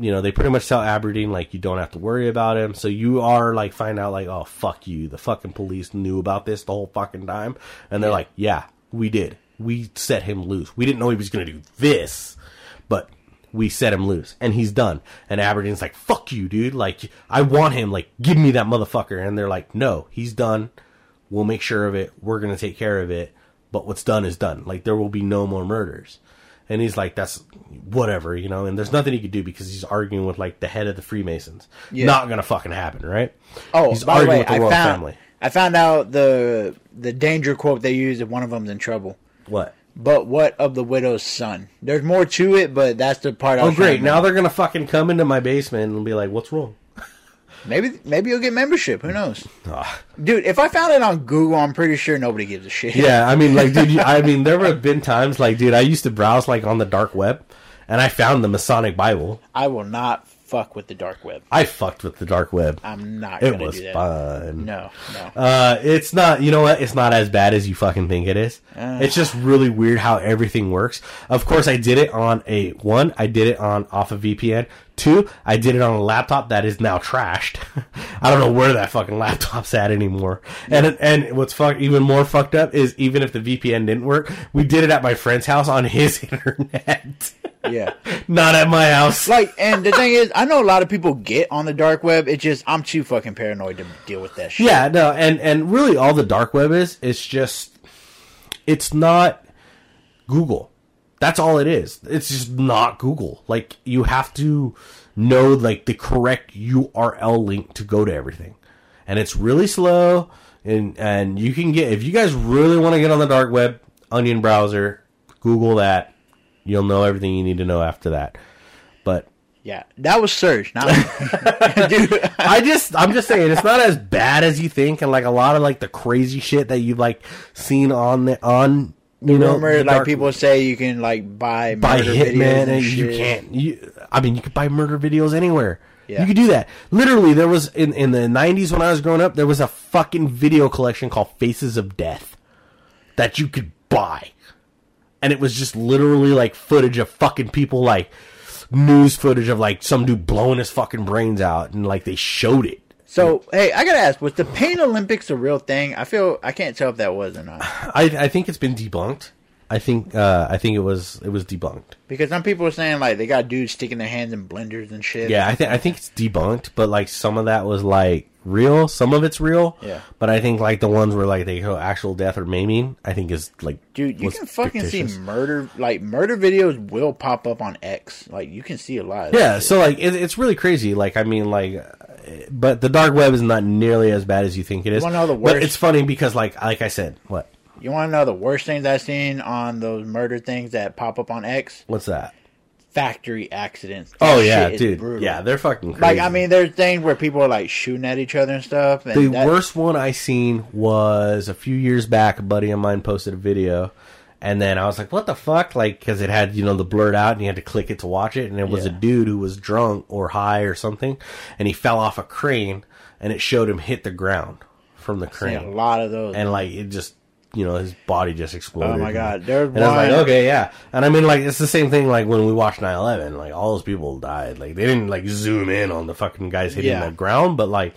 you know, they pretty much tell Abberline like you don't have to worry about him. So you are like find out like, oh fuck you, the fucking police knew about this the whole fucking time, and they're like, yeah, we did. We set him loose. We didn't know he was gonna do this, but we set him loose, and he's done. And Abberline's like, fuck you, dude. Like I want him. Like give me that motherfucker. And they're like, no, he's done. We'll make sure of it. We're gonna take care of it. But what's done is done. Like there will be no more murders. And he's like, that's whatever, you know, and there's nothing he could do because he's arguing with like the head of the Freemasons. Yeah. Not gonna fucking happen, right? Oh, he's by the way, with the I royal found family. I found out the the danger quote they use if one of them's in trouble. What? But what of the widow's son? There's more to it, but that's the part. I Oh great, now they're gonna fucking come into my basement and be like, What's wrong? Maybe maybe you'll get membership. Who knows, Ah. dude? If I found it on Google, I'm pretty sure nobody gives a shit. Yeah, I mean, like, dude, I mean, there have been times, like, dude, I used to browse like on the dark web, and I found the Masonic Bible. I will not fuck with the dark web. I fucked with the dark web. I'm not It gonna was do that. fun. No, no. Uh, it's not. You know what? It's not as bad as you fucking think it is. Uh. it's just really weird how everything works. Of course, I did it on a one. I did it on off of VPN. Two, I did it on a laptop that is now trashed. I don't know where that fucking laptop's at anymore. And and what's fuck even more fucked up is even if the VPN didn't work, we did it at my friend's house on his internet, yeah. not at my house. Like, and the thing is, I know a lot of people get on the dark web. It's just I'm too fucking paranoid to deal with that shit. Yeah, no, and and really all the dark web is it's just it's not Google. That's all it is. It's just not Google. Like you have to know like the correct URL link to go to everything. And it's really slow and and you can get if you guys really want to get on the dark web, Onion browser, Google that. You'll know everything you need to know after that. But yeah. That was Serg, not dude. I just I'm just saying it's not as bad as you think, and like a lot of like the crazy shit that you've like seen on the on you know Rumor like people say you can like buy buy murder videos Hitman and and you can't. You I mean you could buy murder videos anywhere. Yeah. You could do that. Literally, there was in in the '90s when I was growing up, there was a fucking video collection called Faces of Death that you could buy, and it was just literally like footage of fucking people like news footage of like some dude blowing his fucking brains out, and like they showed it. So hey, I gotta ask, was the Pain Olympics a real thing? I feel I can't tell if that was or not I, I think it's been debunked. I think uh, I think it was it was debunked. because some people were saying like they got dudes sticking their hands in blenders and shit. Yeah, I think I think it's debunked, but like some of that was like real, some of it's real. Yeah. But I think like the ones where like they show actual death or maiming, I think is like Dude, you can fucking fictitious. see murder like murder videos will pop up on X. Like you can see a lot. Of Yeah, so like it, it's really crazy. Like I mean, like, but the dark web is not nearly as bad as you think it is. wanna know the But worst? it's funny because like like I said, what You want to know the worst things I've seen on those murder things that pop up on X? what's that? Factory accidents. Oh yeah, dude. brutal. Yeah, they're fucking crazy. Like I mean, there's things where people are like shooting at each other and stuff. And The that- worst one I seen was a few years back. A buddy of mine posted a video, and then I was like, "What the fuck?" Like, because it had you know the blurred out, and you had to click it to watch it, and it was a dude who was drunk or high or something, and he fell off a crane, and it showed him hit the ground from the seen crane, a lot of those. and like it just you know his body just exploded. Oh my God, and I was like, okay, yeah, and I mean like it's the same thing like when we watched 9-11, like all those people died, like they didn't like zoom in on the fucking guys hitting Yeah. the ground, but like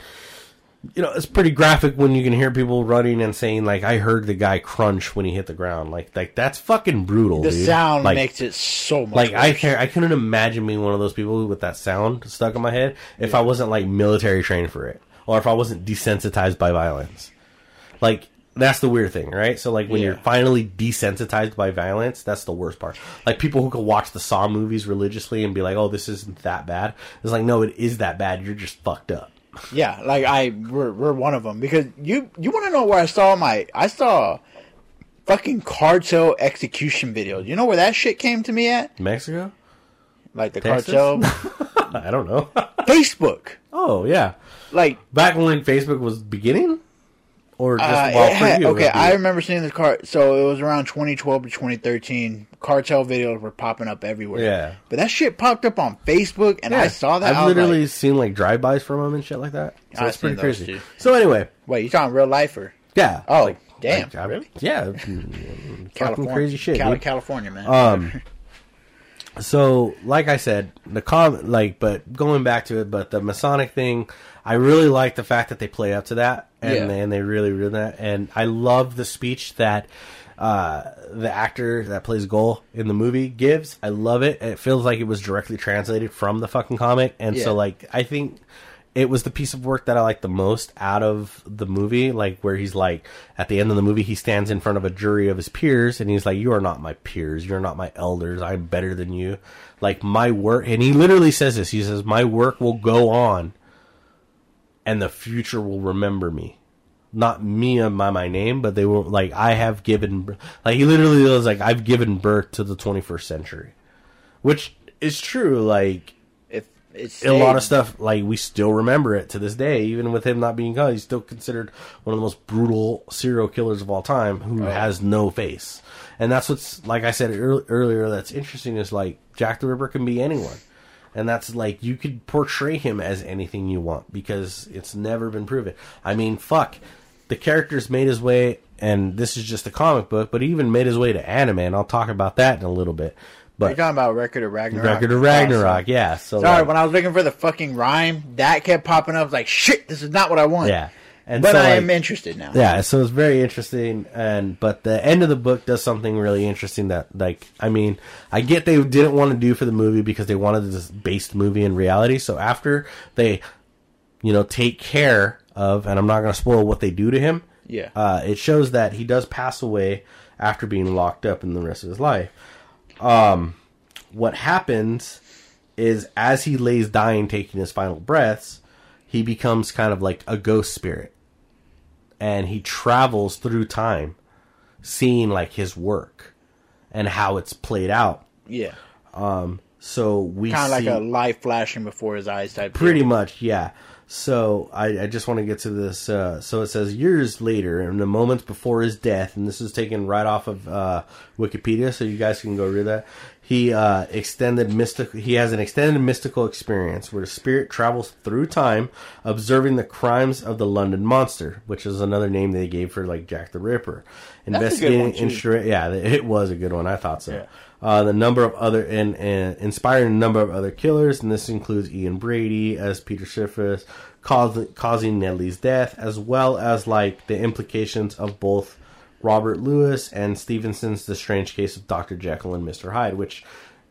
you know, it's pretty graphic when you can hear people running and saying like, "I heard the guy crunch when he hit the ground." Like, like that's fucking brutal. the dude. sound like, makes it so much. like I worse. can I couldn't imagine being one of those people with that sound stuck in my head if I wasn't like military trained for it, or if I wasn't desensitized by violence. Like that's the weird thing, right? So like when Yeah. you're finally desensitized by violence, that's the worst part. Like people who can watch the Saw movies religiously and be like, "Oh, this isn't that bad." It's like, no, it is that bad. You're just fucked up. Yeah, like I we're, we're one of them because you you want to know where I saw my I saw fucking cartel execution videos. You know where that shit came to me at? Mexico? Like the Texas? cartel I don't know. Facebook. oh yeah, Like back when Facebook was beginning, or just uh, while it for had- you, okay, it'd I remember seeing this car. So it was around 2012 to 2013. Cartel videos were popping up everywhere. Yeah. but that shit popped up on Facebook, and I saw that. I've I literally like, seen like drive-bys from them and shit like that. So I've it's pretty those, crazy. too. So anyway, Wait, you talking real life or yeah. Oh, like, damn, like, I- really? Yeah, California? crazy shit. Cali- California, man. Um, so like I said, the com like, but going back to it, but the Masonic thing, I really like the fact that they play up to that, and Yeah. and they really really that, and I love the speech that uh the actor that plays Gull in the movie gives. I love it. It feels like it was directly translated from the fucking comic, and Yeah. so like I think it was the piece of work that I liked the most out of the movie, like where he's like at the end of the movie he stands in front of a jury of his peers and he's like, You are not my peers, you're not my elders, I'm better than you. Like my work and he literally says this, he says, My work will go on and the future will remember me. Not me and my my name, but they will like I have given bir- like he literally was like I've given birth to the twenty first century. Which is true, like if it's a lot of stuff like we still remember it to this day even with him not being gone. He's still considered one of the most brutal serial killers of all time who oh. has no face. And that's what's like i said ear- earlier that's interesting is like jack the ripper can be anyone And that's like you could portray him as anything you want because it's never been proven. I mean, fuck. The character's made his way and this is just a comic book, but he even made his way to anime, and I'll talk about that in a little bit. But You're talking about Record of Ragnarok. Record of Ragnarok, yeah. So Sorry, like, when I was looking for the fucking rhyme, that kept popping up. I was like, shit, this is not what I want. yeah, and But so, I like, am interested now. Yeah, so it's very interesting, and but the end of the book does something really interesting. That like, I mean, I get they didn't want to do for the movie because they wanted this based movie in reality. So after they, you know, take care of, and I'm not going to spoil what they do to him. Yeah. uh, it shows that he does pass away after being locked up in the rest of his life. Um, what happens is as he lays dying, taking his final breaths, he becomes kind of like a ghost spirit and he travels through time seeing like his work and how it's played out Yeah. so we Kind of like a light flashing before his eyes type. pretty deal. much yeah so I, I just want to get to this uh, so it says years later in the moments before his death and this is taken right off of uh, wikipedia so you guys can go read that he uh, extended mystical he has an extended mystical experience where the spirit travels through time observing the crimes of the london monster which is another name they gave for like jack the ripper That's a good one, investigating too. yeah it was a good one i thought so Yeah. uh, the number of other and, and inspiring a number of other killers, and this includes Ian Brady as Peter Schiffers, cause, causing Netley's death, as well as like the implications of both Robert Louis and Stevenson's The Strange Case of Dr. Jekyll and Mr. Hyde, which,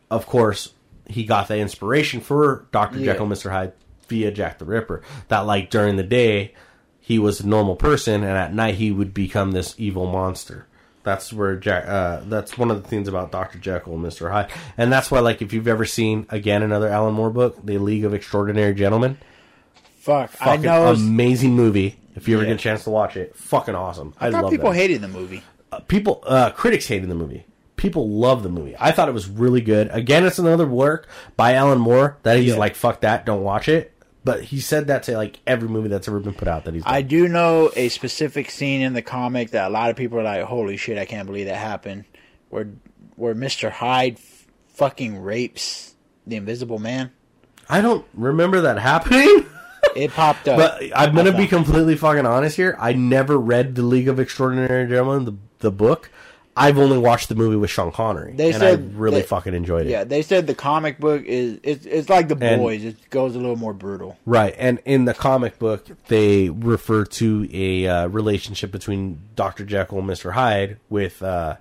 of course, he got the inspiration for Dr. Yeah. Jekyll and Mr. Hyde via Jack the Ripper. That like during the day he was a normal person, and at night he would become this evil monster. That's where Jack. Uh, that's one of the things about Doctor Jekyll and Mister Hyde, and that's why, like, if you've ever seen again another Alan Moore book, The League of Extraordinary Gentlemen, Fuck. I know. amazing movie. If you ever Yeah. get a chance to watch it, fucking awesome. I, I love people that. hated the movie. Uh, people, uh, critics hated the movie. People love the movie. I thought it was really good. Again, it's another work by Alan Moore that he's Yeah. like, fuck that, don't watch it. But he said that to like every movie that's ever been put out that he's. Done. I do know a specific scene in the comic that a lot of people are like, "Holy shit, I can't believe that happened." Where where Mister Hyde f- fucking rapes the Invisible Man. I don't remember that happening. It popped up. But I'm gonna be completely fucking honest here. I never read the League of Extraordinary Gentlemen, the the book. I've only watched the movie with Sean Connery, They and said I really that- fucking enjoyed it. Yeah, they said the comic book is it's it's like the And- boys. It goes a little more brutal. Right, and in the comic book, they refer to a uh, relationship between Doctor Jekyll and Mister Hyde with uh,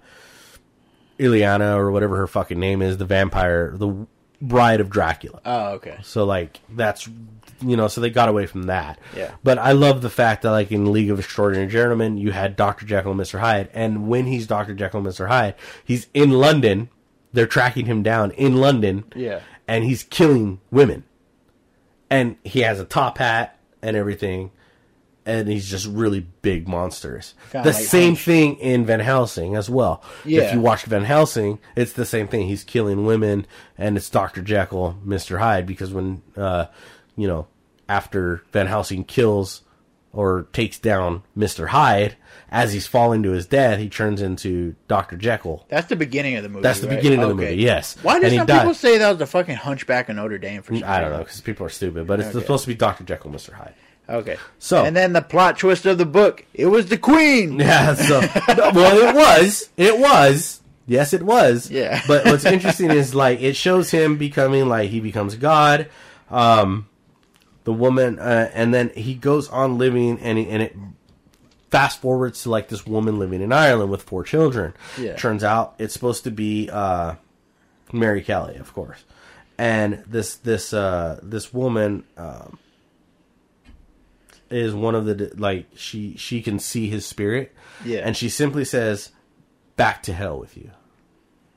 Ileana or whatever her fucking name is, the vampire, the bride of Dracula. Oh, okay. So like that's you know, so they got away from that. Yeah. But I love the fact that like in League of Extraordinary Gentlemen, you had Doctor Jekyll and Mister Hyde, and when he's Doctor Jekyll and Mister Hyde, he's in London. They're tracking him down in London. Yeah. And he's killing women, and he has a top hat and everything. And he's just really big monsters. Kinda the like same Hunch. thing in Van Helsing as well. Yeah. If you watch Van Helsing, it's the same thing. He's killing women, and it's Doctor Jekyll, Mister Hyde. Because when, uh, you know, after Van Helsing kills or takes down Mister Hyde, as he's falling to his death, he turns into Doctor Jekyll. That's the beginning of the movie. That's the right? beginning of the movie. Yes. Why do some people say that was the fucking Hunchback of Notre Dame? For some I don't know because people are stupid, but it's Okay. supposed to be Doctor Jekyll, Mister Hyde. Okay. So- and then the plot twist of the book, it was the Queen. Yeah, so well, it was, it was, yes, it was. Yeah. But what's interesting is like it shows him becoming like he becomes God. Um, the woman, uh, and then he goes on living, and he, and it fast forwards to like this woman living in Ireland with four children. Yeah. Turns out it's supposed to be uh, Mary Kelly, of course, and this this uh, this woman. Um, is one of the like she she can see his spirit Yeah. and she simply says back to hell with you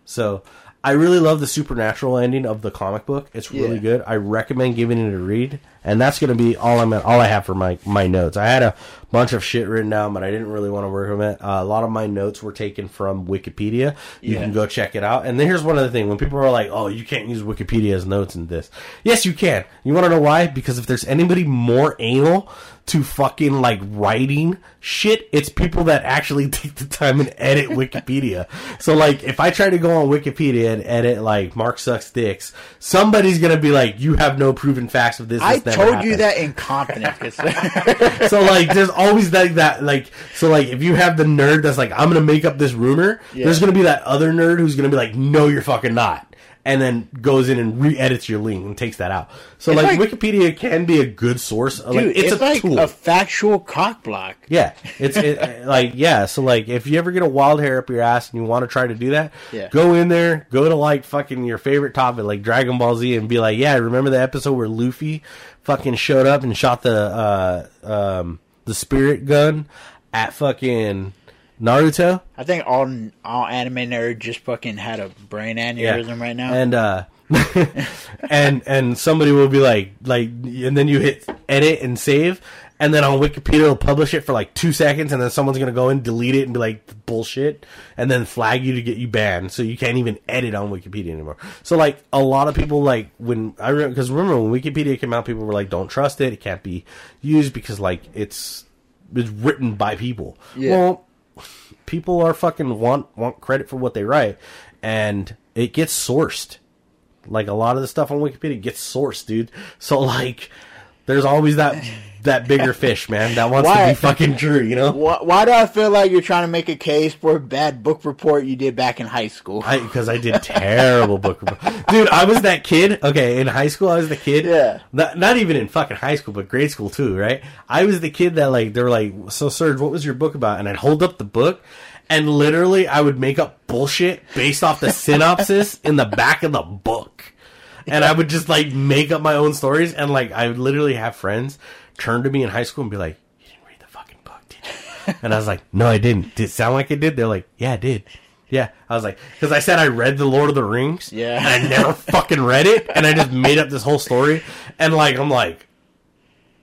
so i really love the supernatural ending of the comic book it's really Yeah. good i recommend giving it a read and that's going to be all i'm all i have for my my notes. I had a bunch of shit written down but i didn't really want to work on it. Uh, a lot of my notes were taken from wikipedia. You Yeah. can go check it out. And then here's one other thing. When people are like oh you can't use wikipedia as notes in this. Yes you can. You want to know why? Because if there's anybody more anal to fucking like writing shit, it's people that actually take the time and edit Wikipedia. So like if I try to go on Wikipedia and edit like Mark sucks dicks, somebody's gonna be like, "You have no proven facts of this." I this never told you that in confidence. so like there's always like that like so like if you have the nerd that's like i'm gonna make up this rumor Yeah. there's gonna be that other nerd who's gonna be like no you're fucking not and then goes in and re-edits your link and takes that out so It's like, like- wikipedia can be a good source Dude, like it's, it's, a like tool a factual cock block. yeah it's it, like yeah so like if you ever get a wild hair up your ass and you want to try to do that Yeah. go in there go to like fucking your favorite topic like dragon ball z and be like yeah remember the episode where luffy fucking showed up and shot the uh um the spirit gun at fucking naruto I think all all anime nerds just fucking had a brain aneurysm right now. and uh and and somebody will be like like and then you hit edit and save and then on wikipedia it'll publish it for like two seconds and then someone's gonna go and delete it and be like bullshit and then flag you to get you banned so you can't even edit on wikipedia anymore so like a lot of people like when i remember because remember when wikipedia came out people were like don't trust it it can't be used because like it's it's written by people Yeah. well people are fucking want want credit for what they write and it gets sourced. Like a lot of the stuff on wikipedia gets sourced dude. So like there's always that that bigger fish man that wants to be fucking true you know Why, why do I feel like you're trying to make a case for a bad book report you did back in high school? because I, did terrible book report. Dude, I was that kid. Okay, in high school, I was the kid. Yeah. Not, not even in fucking high school, but grade school too, right? I was the kid that like they were like, "So, Serg, what was your book about?" And I'd hold up the book, and literally, I would make up bullshit based off the synopsis in the back of the book, and I would just like make up my own stories. And like, I would literally have friends turn to me in high school and be like, "You didn't read the fucking book, did you?" And I was like, "No, I didn't." Did it sound like it did? They're like, "Yeah, I did." Yeah, I was like, because I said I read the Lord of the Rings, Yeah. and I never fucking read it, and I just made up this whole story, and like I'm like,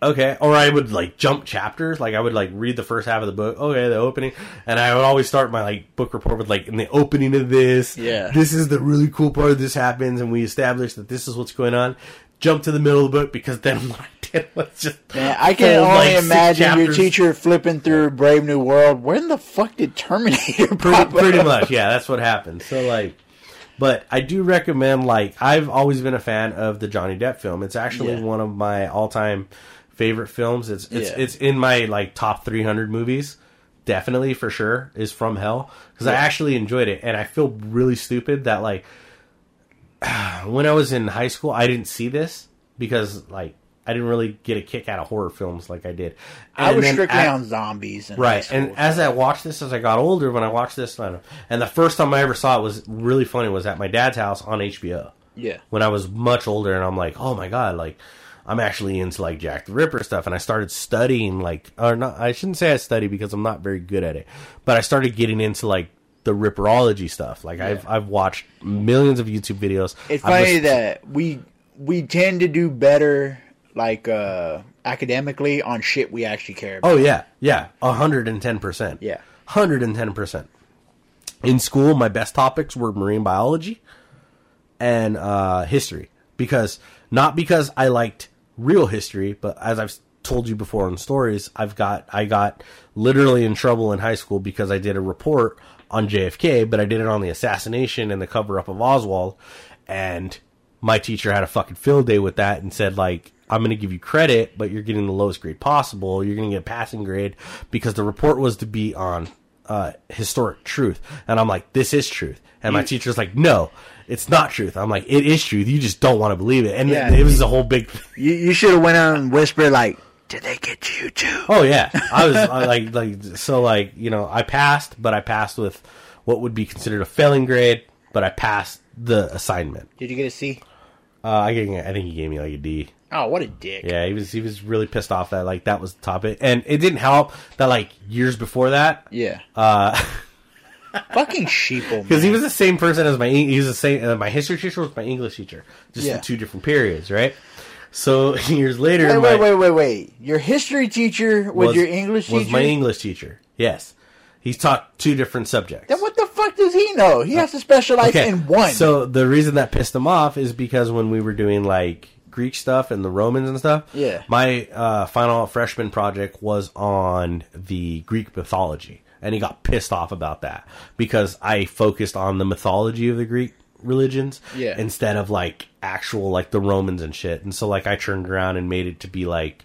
okay, or I would like jump chapters, like I would like read the first half of the book, okay, the opening, and I would always start my like book report with like in the opening of this, Yeah. this is the really cool part. This happens, and we establish that this is what's going on. Jump to the middle of the book because then what I was just Man, I can only like, imagine your teacher flipping through Brave New World. When the fuck did Terminator pretty, pretty much yeah that's what happened. So like but i do recommend like i've always been a fan of the johnny depp film. It's actually Yeah. one of my all-time favorite films. It's it's Yeah. it's in my like top 300 movies definitely for sure is from hell because i actually enjoyed it and i feel really stupid that like when i was in high school i didn't see this because like i didn't really get a kick out of horror films like i did I was strictly at- on zombies. High Right, and as I watched this, as I got older, when I watched this, and and the first time I ever saw it was really funny. Was at my dad's house on HBO yeah, when I was much older, and I'm like, oh my god, like I'm actually into like Jack the Ripper stuff, and I started studying like, or not, I shouldn't say I study because I'm not very good at it, but I started getting into like the Ripperology stuff. Like I've I've watched millions of YouTube videos. it's I've funny listened- that we we tend to do better like uh academically on shit we actually care about. Oh yeah, yeah, hundred and ten percent. Yeah. hundred and ten percent. In school, my best topics were marine biology and uh, history because not because I liked real history, but as I've told you before in stories, I've got I got literally in trouble in high school because I did a report on JFK, but I did it on the assassination and the cover up of Oswald, and my teacher had a fucking field day with that and said like I'm going to give you credit, but you're getting the lowest grade possible. You're going to get a passing grade because the report was to be on uh, historic truth. And I'm like, this is truth. And my teacher's like, no, it's not truth. I'm like, it is truth. You just don't want to believe it. And Yeah. it, it was a whole big. You you should have went on and whispered like, "Did they get you too?" Oh yeah, I was I, like like so like you know I passed, but I passed with what would be considered a failing grade, but I passed the assignment. Did you get a C? Uh, I think I think he gave me like a D. Oh, what a dick! Yeah, he was he was really pissed off that like that was the topic, and it didn't help that like years before that, Yeah, uh, fucking sheeple. because he was the same person as my he was the same uh, my history teacher was my English teacher, just Yeah. in two different periods, right? So years later, Wait, wait, wait, wait, wait. Your history teacher was, your English teacher. was my English teacher. Yes, he's taught two different subjects. Then what the fuck does he know? He has to specialize in one. So the reason that pissed him off is because when we were doing like Greek stuff and the Romans and stuff, Yeah. my uh, final freshman project was on the Greek mythology, and he got pissed off about that because I focused on the mythology of the Greek religions Yeah. instead of like actual like the Romans and shit. And so like I turned around and made it to be like,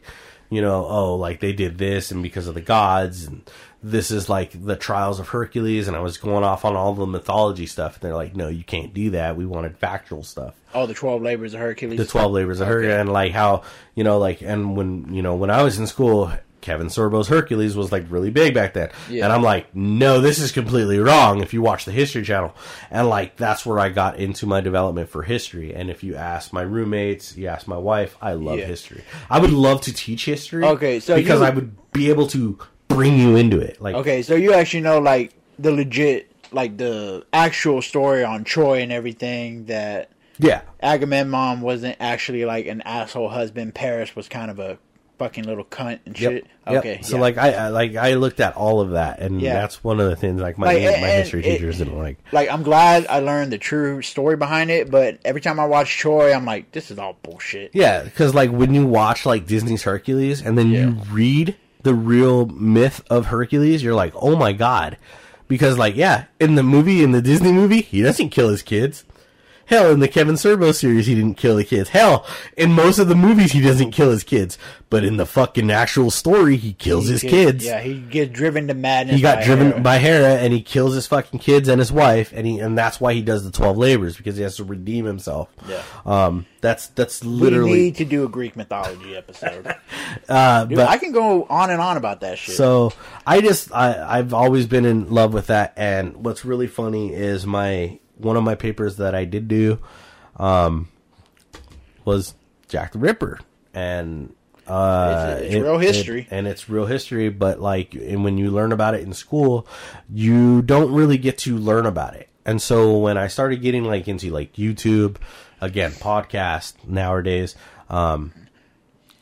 you know, oh, like they did this and because of the gods and this is like the trials of Hercules and I was going off on all the mythology stuff and they're like, no, you can't do that. We wanted factual stuff Oh, the twelve labors of Hercules. the 12 labors of Hercules and like how you know like and when you know when i was in school kevin sorbo's hercules was like really big back then Yeah. and i'm like no this is completely wrong if you watch the history channel and like that's where i got into my development for history and if you ask my roommates you ask my wife i love Yeah. history i would love to teach history Okay, so because i would be able to bring you into it like Okay, so you actually know like the legit, like the actual story on Troy and everything that yeah Agamemnon wasn't actually like an asshole husband. Paris was kind of a fucking little cunt and shit. Yep. Okay, So yeah. like I, I like I looked at all of that, and Yeah. that's one of the things like my Like, my and- history it- teachers didn't like. like I'm glad I learned the true story behind it, but every time I watch Troy, I'm like, this is all bullshit. Yeah, because like when you watch like Disney's Hercules and then you read the real myth of Hercules, you're like, oh my god. Because like, yeah, in the movie, in the Disney movie, he doesn't kill his kids. Hell, in the Kevin Sorbo series, he didn't kill the kids. Hell, in most of the movies, he doesn't kill his kids. But in the fucking actual story, he kills his He- kids. Yeah, he gets driven to madness. he got by driven Hera. by Hera, and he kills his fucking kids and his wife, and he and that's why he does the twelve labors because he has to redeem himself. Yeah. Um, that's that's literally. We need to do a Greek mythology episode. uh, Dude, but I can go on and on about that shit. So I just I I've always been in love with that, and what's really funny is my one of my papers that I did do, um, was Jack the Ripper, and uh, It's- it's real history. and it's real history. But like, and when you learn about it in school, you don't really get to learn about it. And so when I started getting like into like YouTube, again, podcast nowadays, um,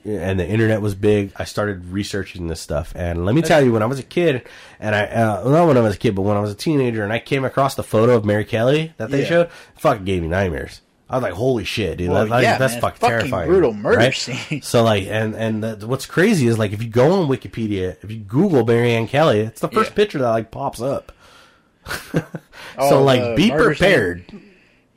and the internet was big, I started researching this stuff. And let me tell you, when I was a kid, and I uh, not when I was a kid, but when I was a teenager, and I came across the photo of Mary Kelly that they Yeah. showed, fucking gave me nightmares. I was like, "Holy shit, dude! Well, that- yeah, that's man, fucking, fucking terrifying." brutal murder right? scene. So like, and and the, what's crazy is like, if you go on Wikipedia, if you Google Mary Ann Kelly, it's the first Yeah. picture that like pops up. so Oh, like, be prepared. scene?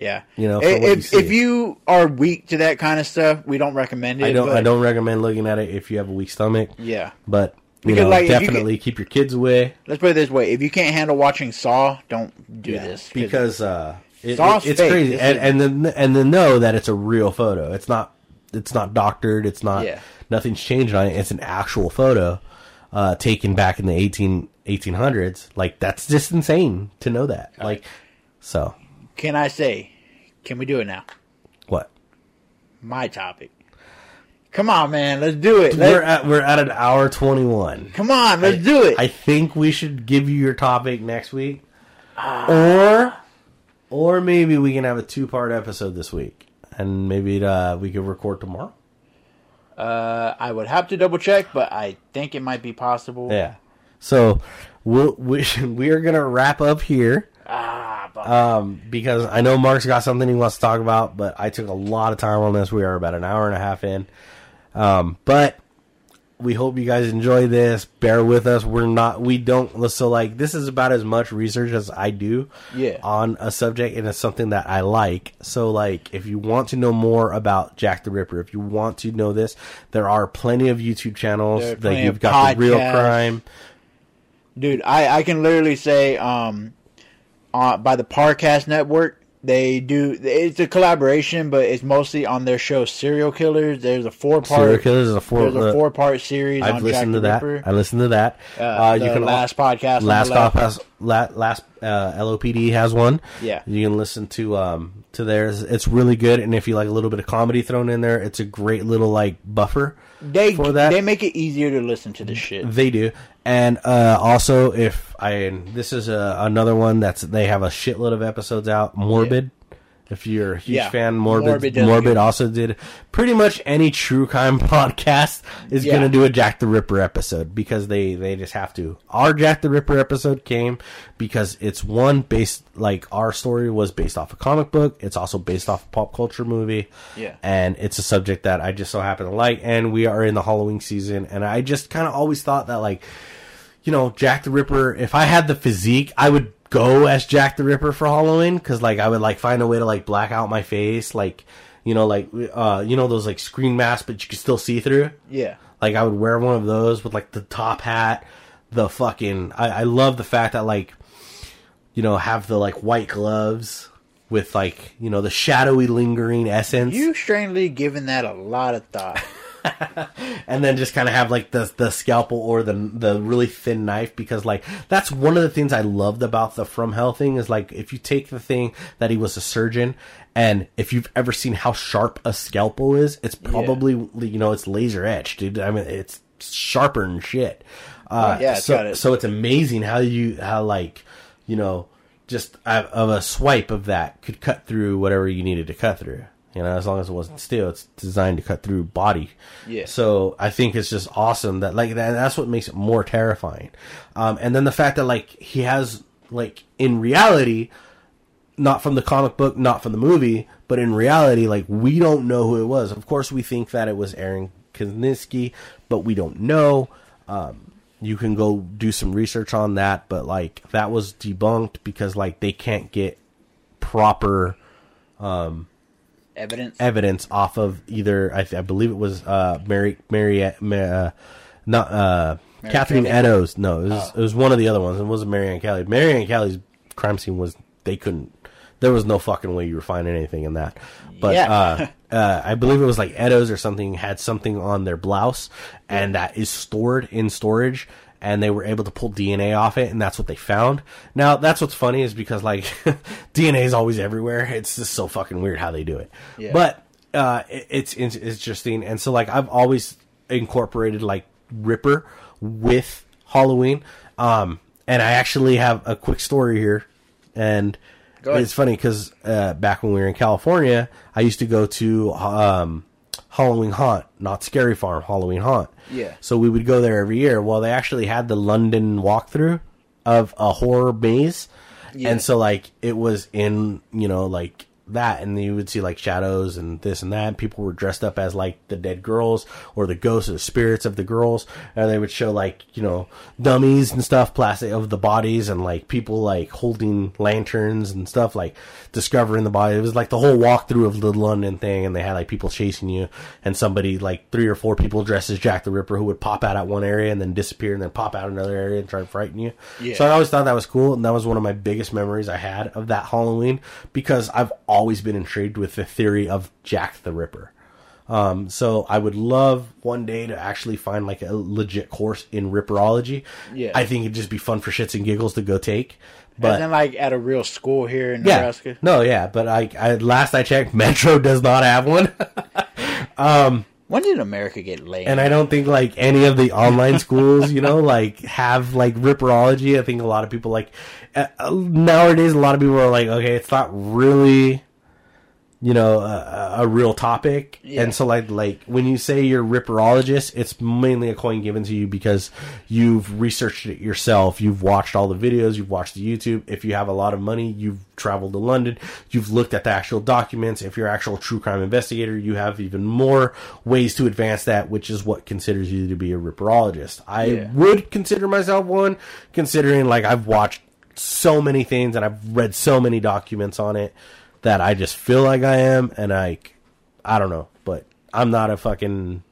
Yeah, You know, if you if, you are weak to that kind of stuff, we don't recommend it. I don't. I don't recommend looking at it if you have a weak stomach. Yeah, But you Because, know, like, if you definitely keep your kids away. let's put it this way: if you can't handle watching Saw, don't do Yeah, this because uh, it, it- it's fake. crazy, This and, and then and then know that it's a real photo. It's not it's not doctored. It's not Yeah. nothing's changed on it. It's an actual photo uh, taken back in the 18, 1800s. Like that's just insane to know that. Like so, can I say? Can we do it now? what My topic. Come on, man, let's do it. we're at we're at an hour twenty one. come on, let's do it. I think we should give you your topic next week, Ah. or or maybe we can have a two part episode this week, and maybe uh, we could record tomorrow. uh, I would have to double check, but I think it might be possible. Yeah. So we'll, we we are gonna wrap up here Ah, um, because I know Mark's got something he wants to talk about, but I took a lot of time on this. We are about an hour and a half in, um, but we hope you guys enjoy this. Bear with us. We're not. We don't. So like this is about as much research as I do. Yeah. On a subject, and it's something that I like. So like, if you want to know more about Jack the Ripper, if you want to know this, there are plenty of YouTube channels. that Like you've got the Real. Crime. dude, I I can literally say um, uh, by the Parcast Network. They do. It's a collaboration, but it's mostly on their show Serial Killers. There's a four part Serial. Killers is a four. There's a uh, four part series I've on listened Jack to that. Ripper. I listened to that. Uh, Uh, the you can last podcast. the last left. off has la, last uh, LOPD has one. Yeah. you can listen to um to theirs. It's really good, and if you like a little bit of comedy thrown in there, it's a great little like buffer. They for that. they make it easier to listen to this shit. They do, and uh, also if I this is a, another one that's they have a shitload of episodes out. Morbid. If you're a huge Yeah. fan, Morbid Morbid Morbid, does good. also did pretty much any true crime podcast is Yeah. going to do a Jack the Ripper episode because they they just have to. Our Jack the Ripper episode came because it's one based like our story was based off a comic book. It's also based off a pop culture movie. Yeah. and it's a subject that I just so happen to like. And we are in the Halloween season, and I just kind of always thought that like you know, Jack the Ripper, if I had the physique, I would go as Jack the Ripper for Halloween because like I would like find a way to like black out my face, like you know, like uh, you know those like screen masks, but you can still see through. Yeah. Like I would wear one of those with like the top hat, the fucking. I, I love the fact that like, you know, have the like white gloves with like you know the shadowy lingering essence. You strangely given that a lot of thought. and then just kind of have like the the scalpel or the the really thin knife because like that's one of the things I loved about the From Hell thing is like if you take the thing that he was a surgeon and if you've ever seen how sharp a scalpel is, it's probably you know it's laser etched, dude. I mean it's sharper than shit. Uh, Oh, yeah, so it. so it's amazing how you how like you know just of of a swipe of that could cut through whatever you needed to cut through. You know, as long as it wasn't steel, it's designed to cut through body. Yeah. So I think it's just awesome that like that. That's what makes it more terrifying. Um, and then the fact that like he has like in reality, not from the comic book, not from the movie, but in reality, like we don't know who it was. Of course, we think that it was Aaron Kosminski, but we don't know. Um, you can go do some research on that, but like that was debunked because like they can't get proper Evidence. evidence off of either I, I believe it was uh Mary Mary uh, not uh Mary Catherine Kelly? Eddowes no it was, it was one of the other ones it wasn't Marianne Kelly Marianne Kelly's crime scene was they couldn't there was no fucking way you were finding anything in that but Yeah. uh uh, I believe it was like Eddowes or something had something on their blouse, and that is stored in storage, and they were able to pull DNA off it, and that's what they found. Now that's what's funny is because like DNA is always everywhere. It's just so fucking weird how they do it. Yeah. But uh, it, it's, it's interesting, and so like I've always incorporated like Ripper with Halloween, um, and I actually have a quick story here, and it's funny because uh, back when we were in California, I used to go to um, Halloween Haunt, not Scary Farm, Halloween Haunt. Yeah. So we would go there every year. Well, they actually had the London walkthrough of a horror maze, Yeah. and so like it was in you know like that, and you would see like shadows and this and that. People were dressed up as like the dead girls or the ghosts or the spirits of the girls, and they would show like you know dummies and stuff, plastic of the bodies, and like people like holding lanterns and stuff, like discovering the body. It was like the whole walkthrough of the London thing, and they had like people chasing you, and somebody like three or four people dressed as Jack the Ripper who would pop out at one area and then disappear, and then pop out another area and try to frighten you. Yeah. So I always thought that was cool, and that was one of my biggest memories I had of that Halloween because I've always been intrigued with the theory of Jack the Ripper. Um, so I would love one day to actually find like a legit course in Ripperology. Yeah. I think it'd just be fun for shits and giggles to go take. But and then like at a real school here in yeah, Nebraska. no, yeah, but I, I last I checked, Metro does not have one. When did America get laid? and I don't think like any of the online schools, you know, like have like ripperology. I think a lot of people like uh, uh, nowadays. A lot of people are like, okay, it's not really, you know, a, a real topic. Yeah. And so like like when you say you're ripperologist, it's mainly a coin given to you because you've researched it yourself. You've watched all the videos. You've watched the YouTube. If you have a lot of money, you've traveled to London. You've looked at the actual documents. If you're an actual true crime investigator, you have even more ways to advance that, which is what considers you to be a ripperologist. I Yeah. would consider myself one, considering like I've watched so many things and I've read so many documents on it that I just feel like I am, and I, I don't know, but I'm not a fucking,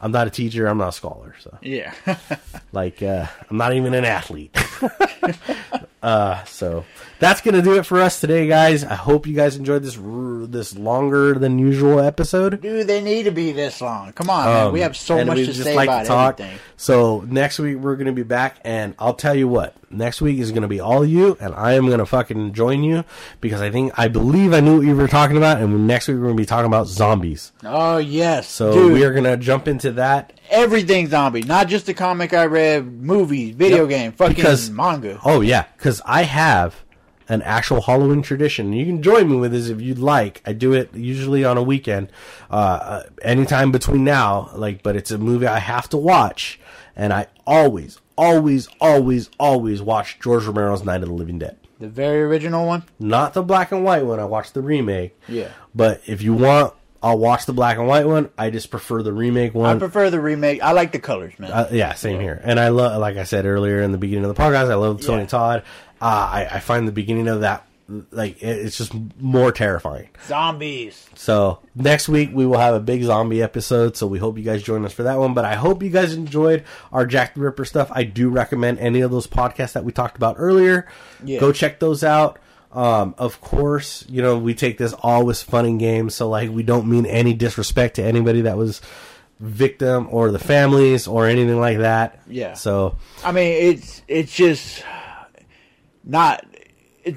I'm not a teacher, I'm not a scholar, so yeah. like uh, I'm not even an athlete. uh, so that's gonna do it for us today, guys. I hope you guys enjoyed this r- this longer than usual episode. Do they need to be this long. Come on, man. We have so Um, much to say like about to everything. So next week we're gonna be back, and I'll tell you what. Next week is gonna be all you, and I am gonna fucking join you because I think I believe I knew what you were talking about, and next week we're gonna be talking about zombies. Oh yes. So Dude, we are gonna jump into that. everything zombie, not just the comic I read, movies, video Yep. game, fucking Because- manga. Oh yeah, because I have an actual Halloween tradition. You can join me with this if you'd like. I do it usually on a weekend, uh, anytime between now. Like, but it's a movie I have to watch, and I always, always, always, always watch George Romero's Night of the Living Dead. The very original one. Not the black and white one. I watched the remake. Yeah. But if you want, I'll watch the black and white one. I just prefer the remake one. I prefer the remake. I like the colors, man. Uh, yeah, same here. And I love, like I said earlier in the beginning of the podcast, I love Tony Yeah. Todd. uh, I, I find the beginning of that like it's just more terrifying. Zombies. So next week we will have a big zombie episode. So we hope you guys join us for that one. But I hope you guys enjoyed our Jack the Ripper stuff. I do recommend any of those podcasts that we talked about earlier. Yeah. Go check those out. Um, of course, you know we take this all with fun and games. So like we don't mean any disrespect to anybody that was victim or the families or anything like that. Yeah. So I mean, it's it's just not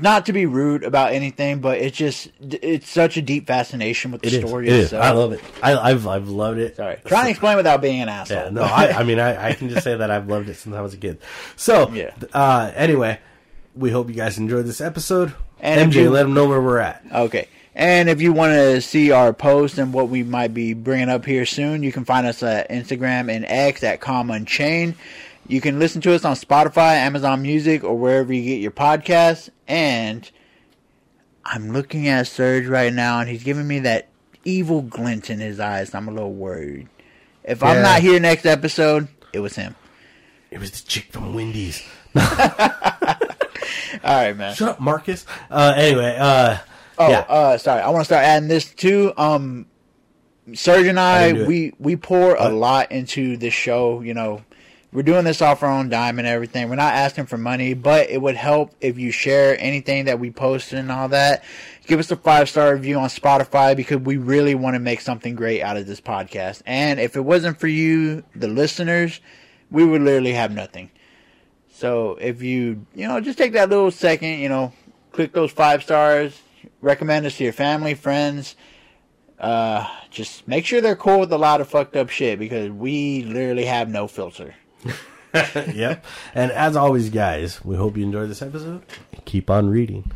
not to be rude about anything, but it's just it's such a deep fascination with the it is. story It is. I love it. I, I've I've loved it. Sorry, trying to explain without being an asshole. Yeah, no, I, I mean, I, I can just say that I've loved it since I was a kid. So, Yeah. uh, anyway, we hope you guys enjoyed this episode. And And MJ, you- let them know where we're at. Okay. And if you want to see our post and what we might be bringing up here soon, you can find us at Instagram and X at Com Unchained. You can listen to us on Spotify, Amazon Music, or wherever you get your podcasts. And I'm looking at Serg right now, and he's giving me that evil glint in his eyes. I'm a little worried. If I'm not here next episode, it was him. It was the chick from Wendy's. All right, man. Shut up, Marcus. Uh, anyway, uh, Oh, yeah. uh, sorry. I want to start adding this too. Um, Serg and I, I didn't do it. we we pour a lot into this show. You know, we're doing this off our own dime and everything. We're not asking for money, but it would help if you share anything that we post and all that. Give us a five star review on Spotify because we really want to make something great out of this podcast. And if it wasn't for you, the listeners, we would literally have nothing. So if you, you know, just take that little second, you know, click those five stars, recommend us to your family, friends. Uh, just make sure they're cool with a lot of fucked up shit because we literally have no filter yep. And as always, guys, we hope you enjoyed this episode. Keep on reading.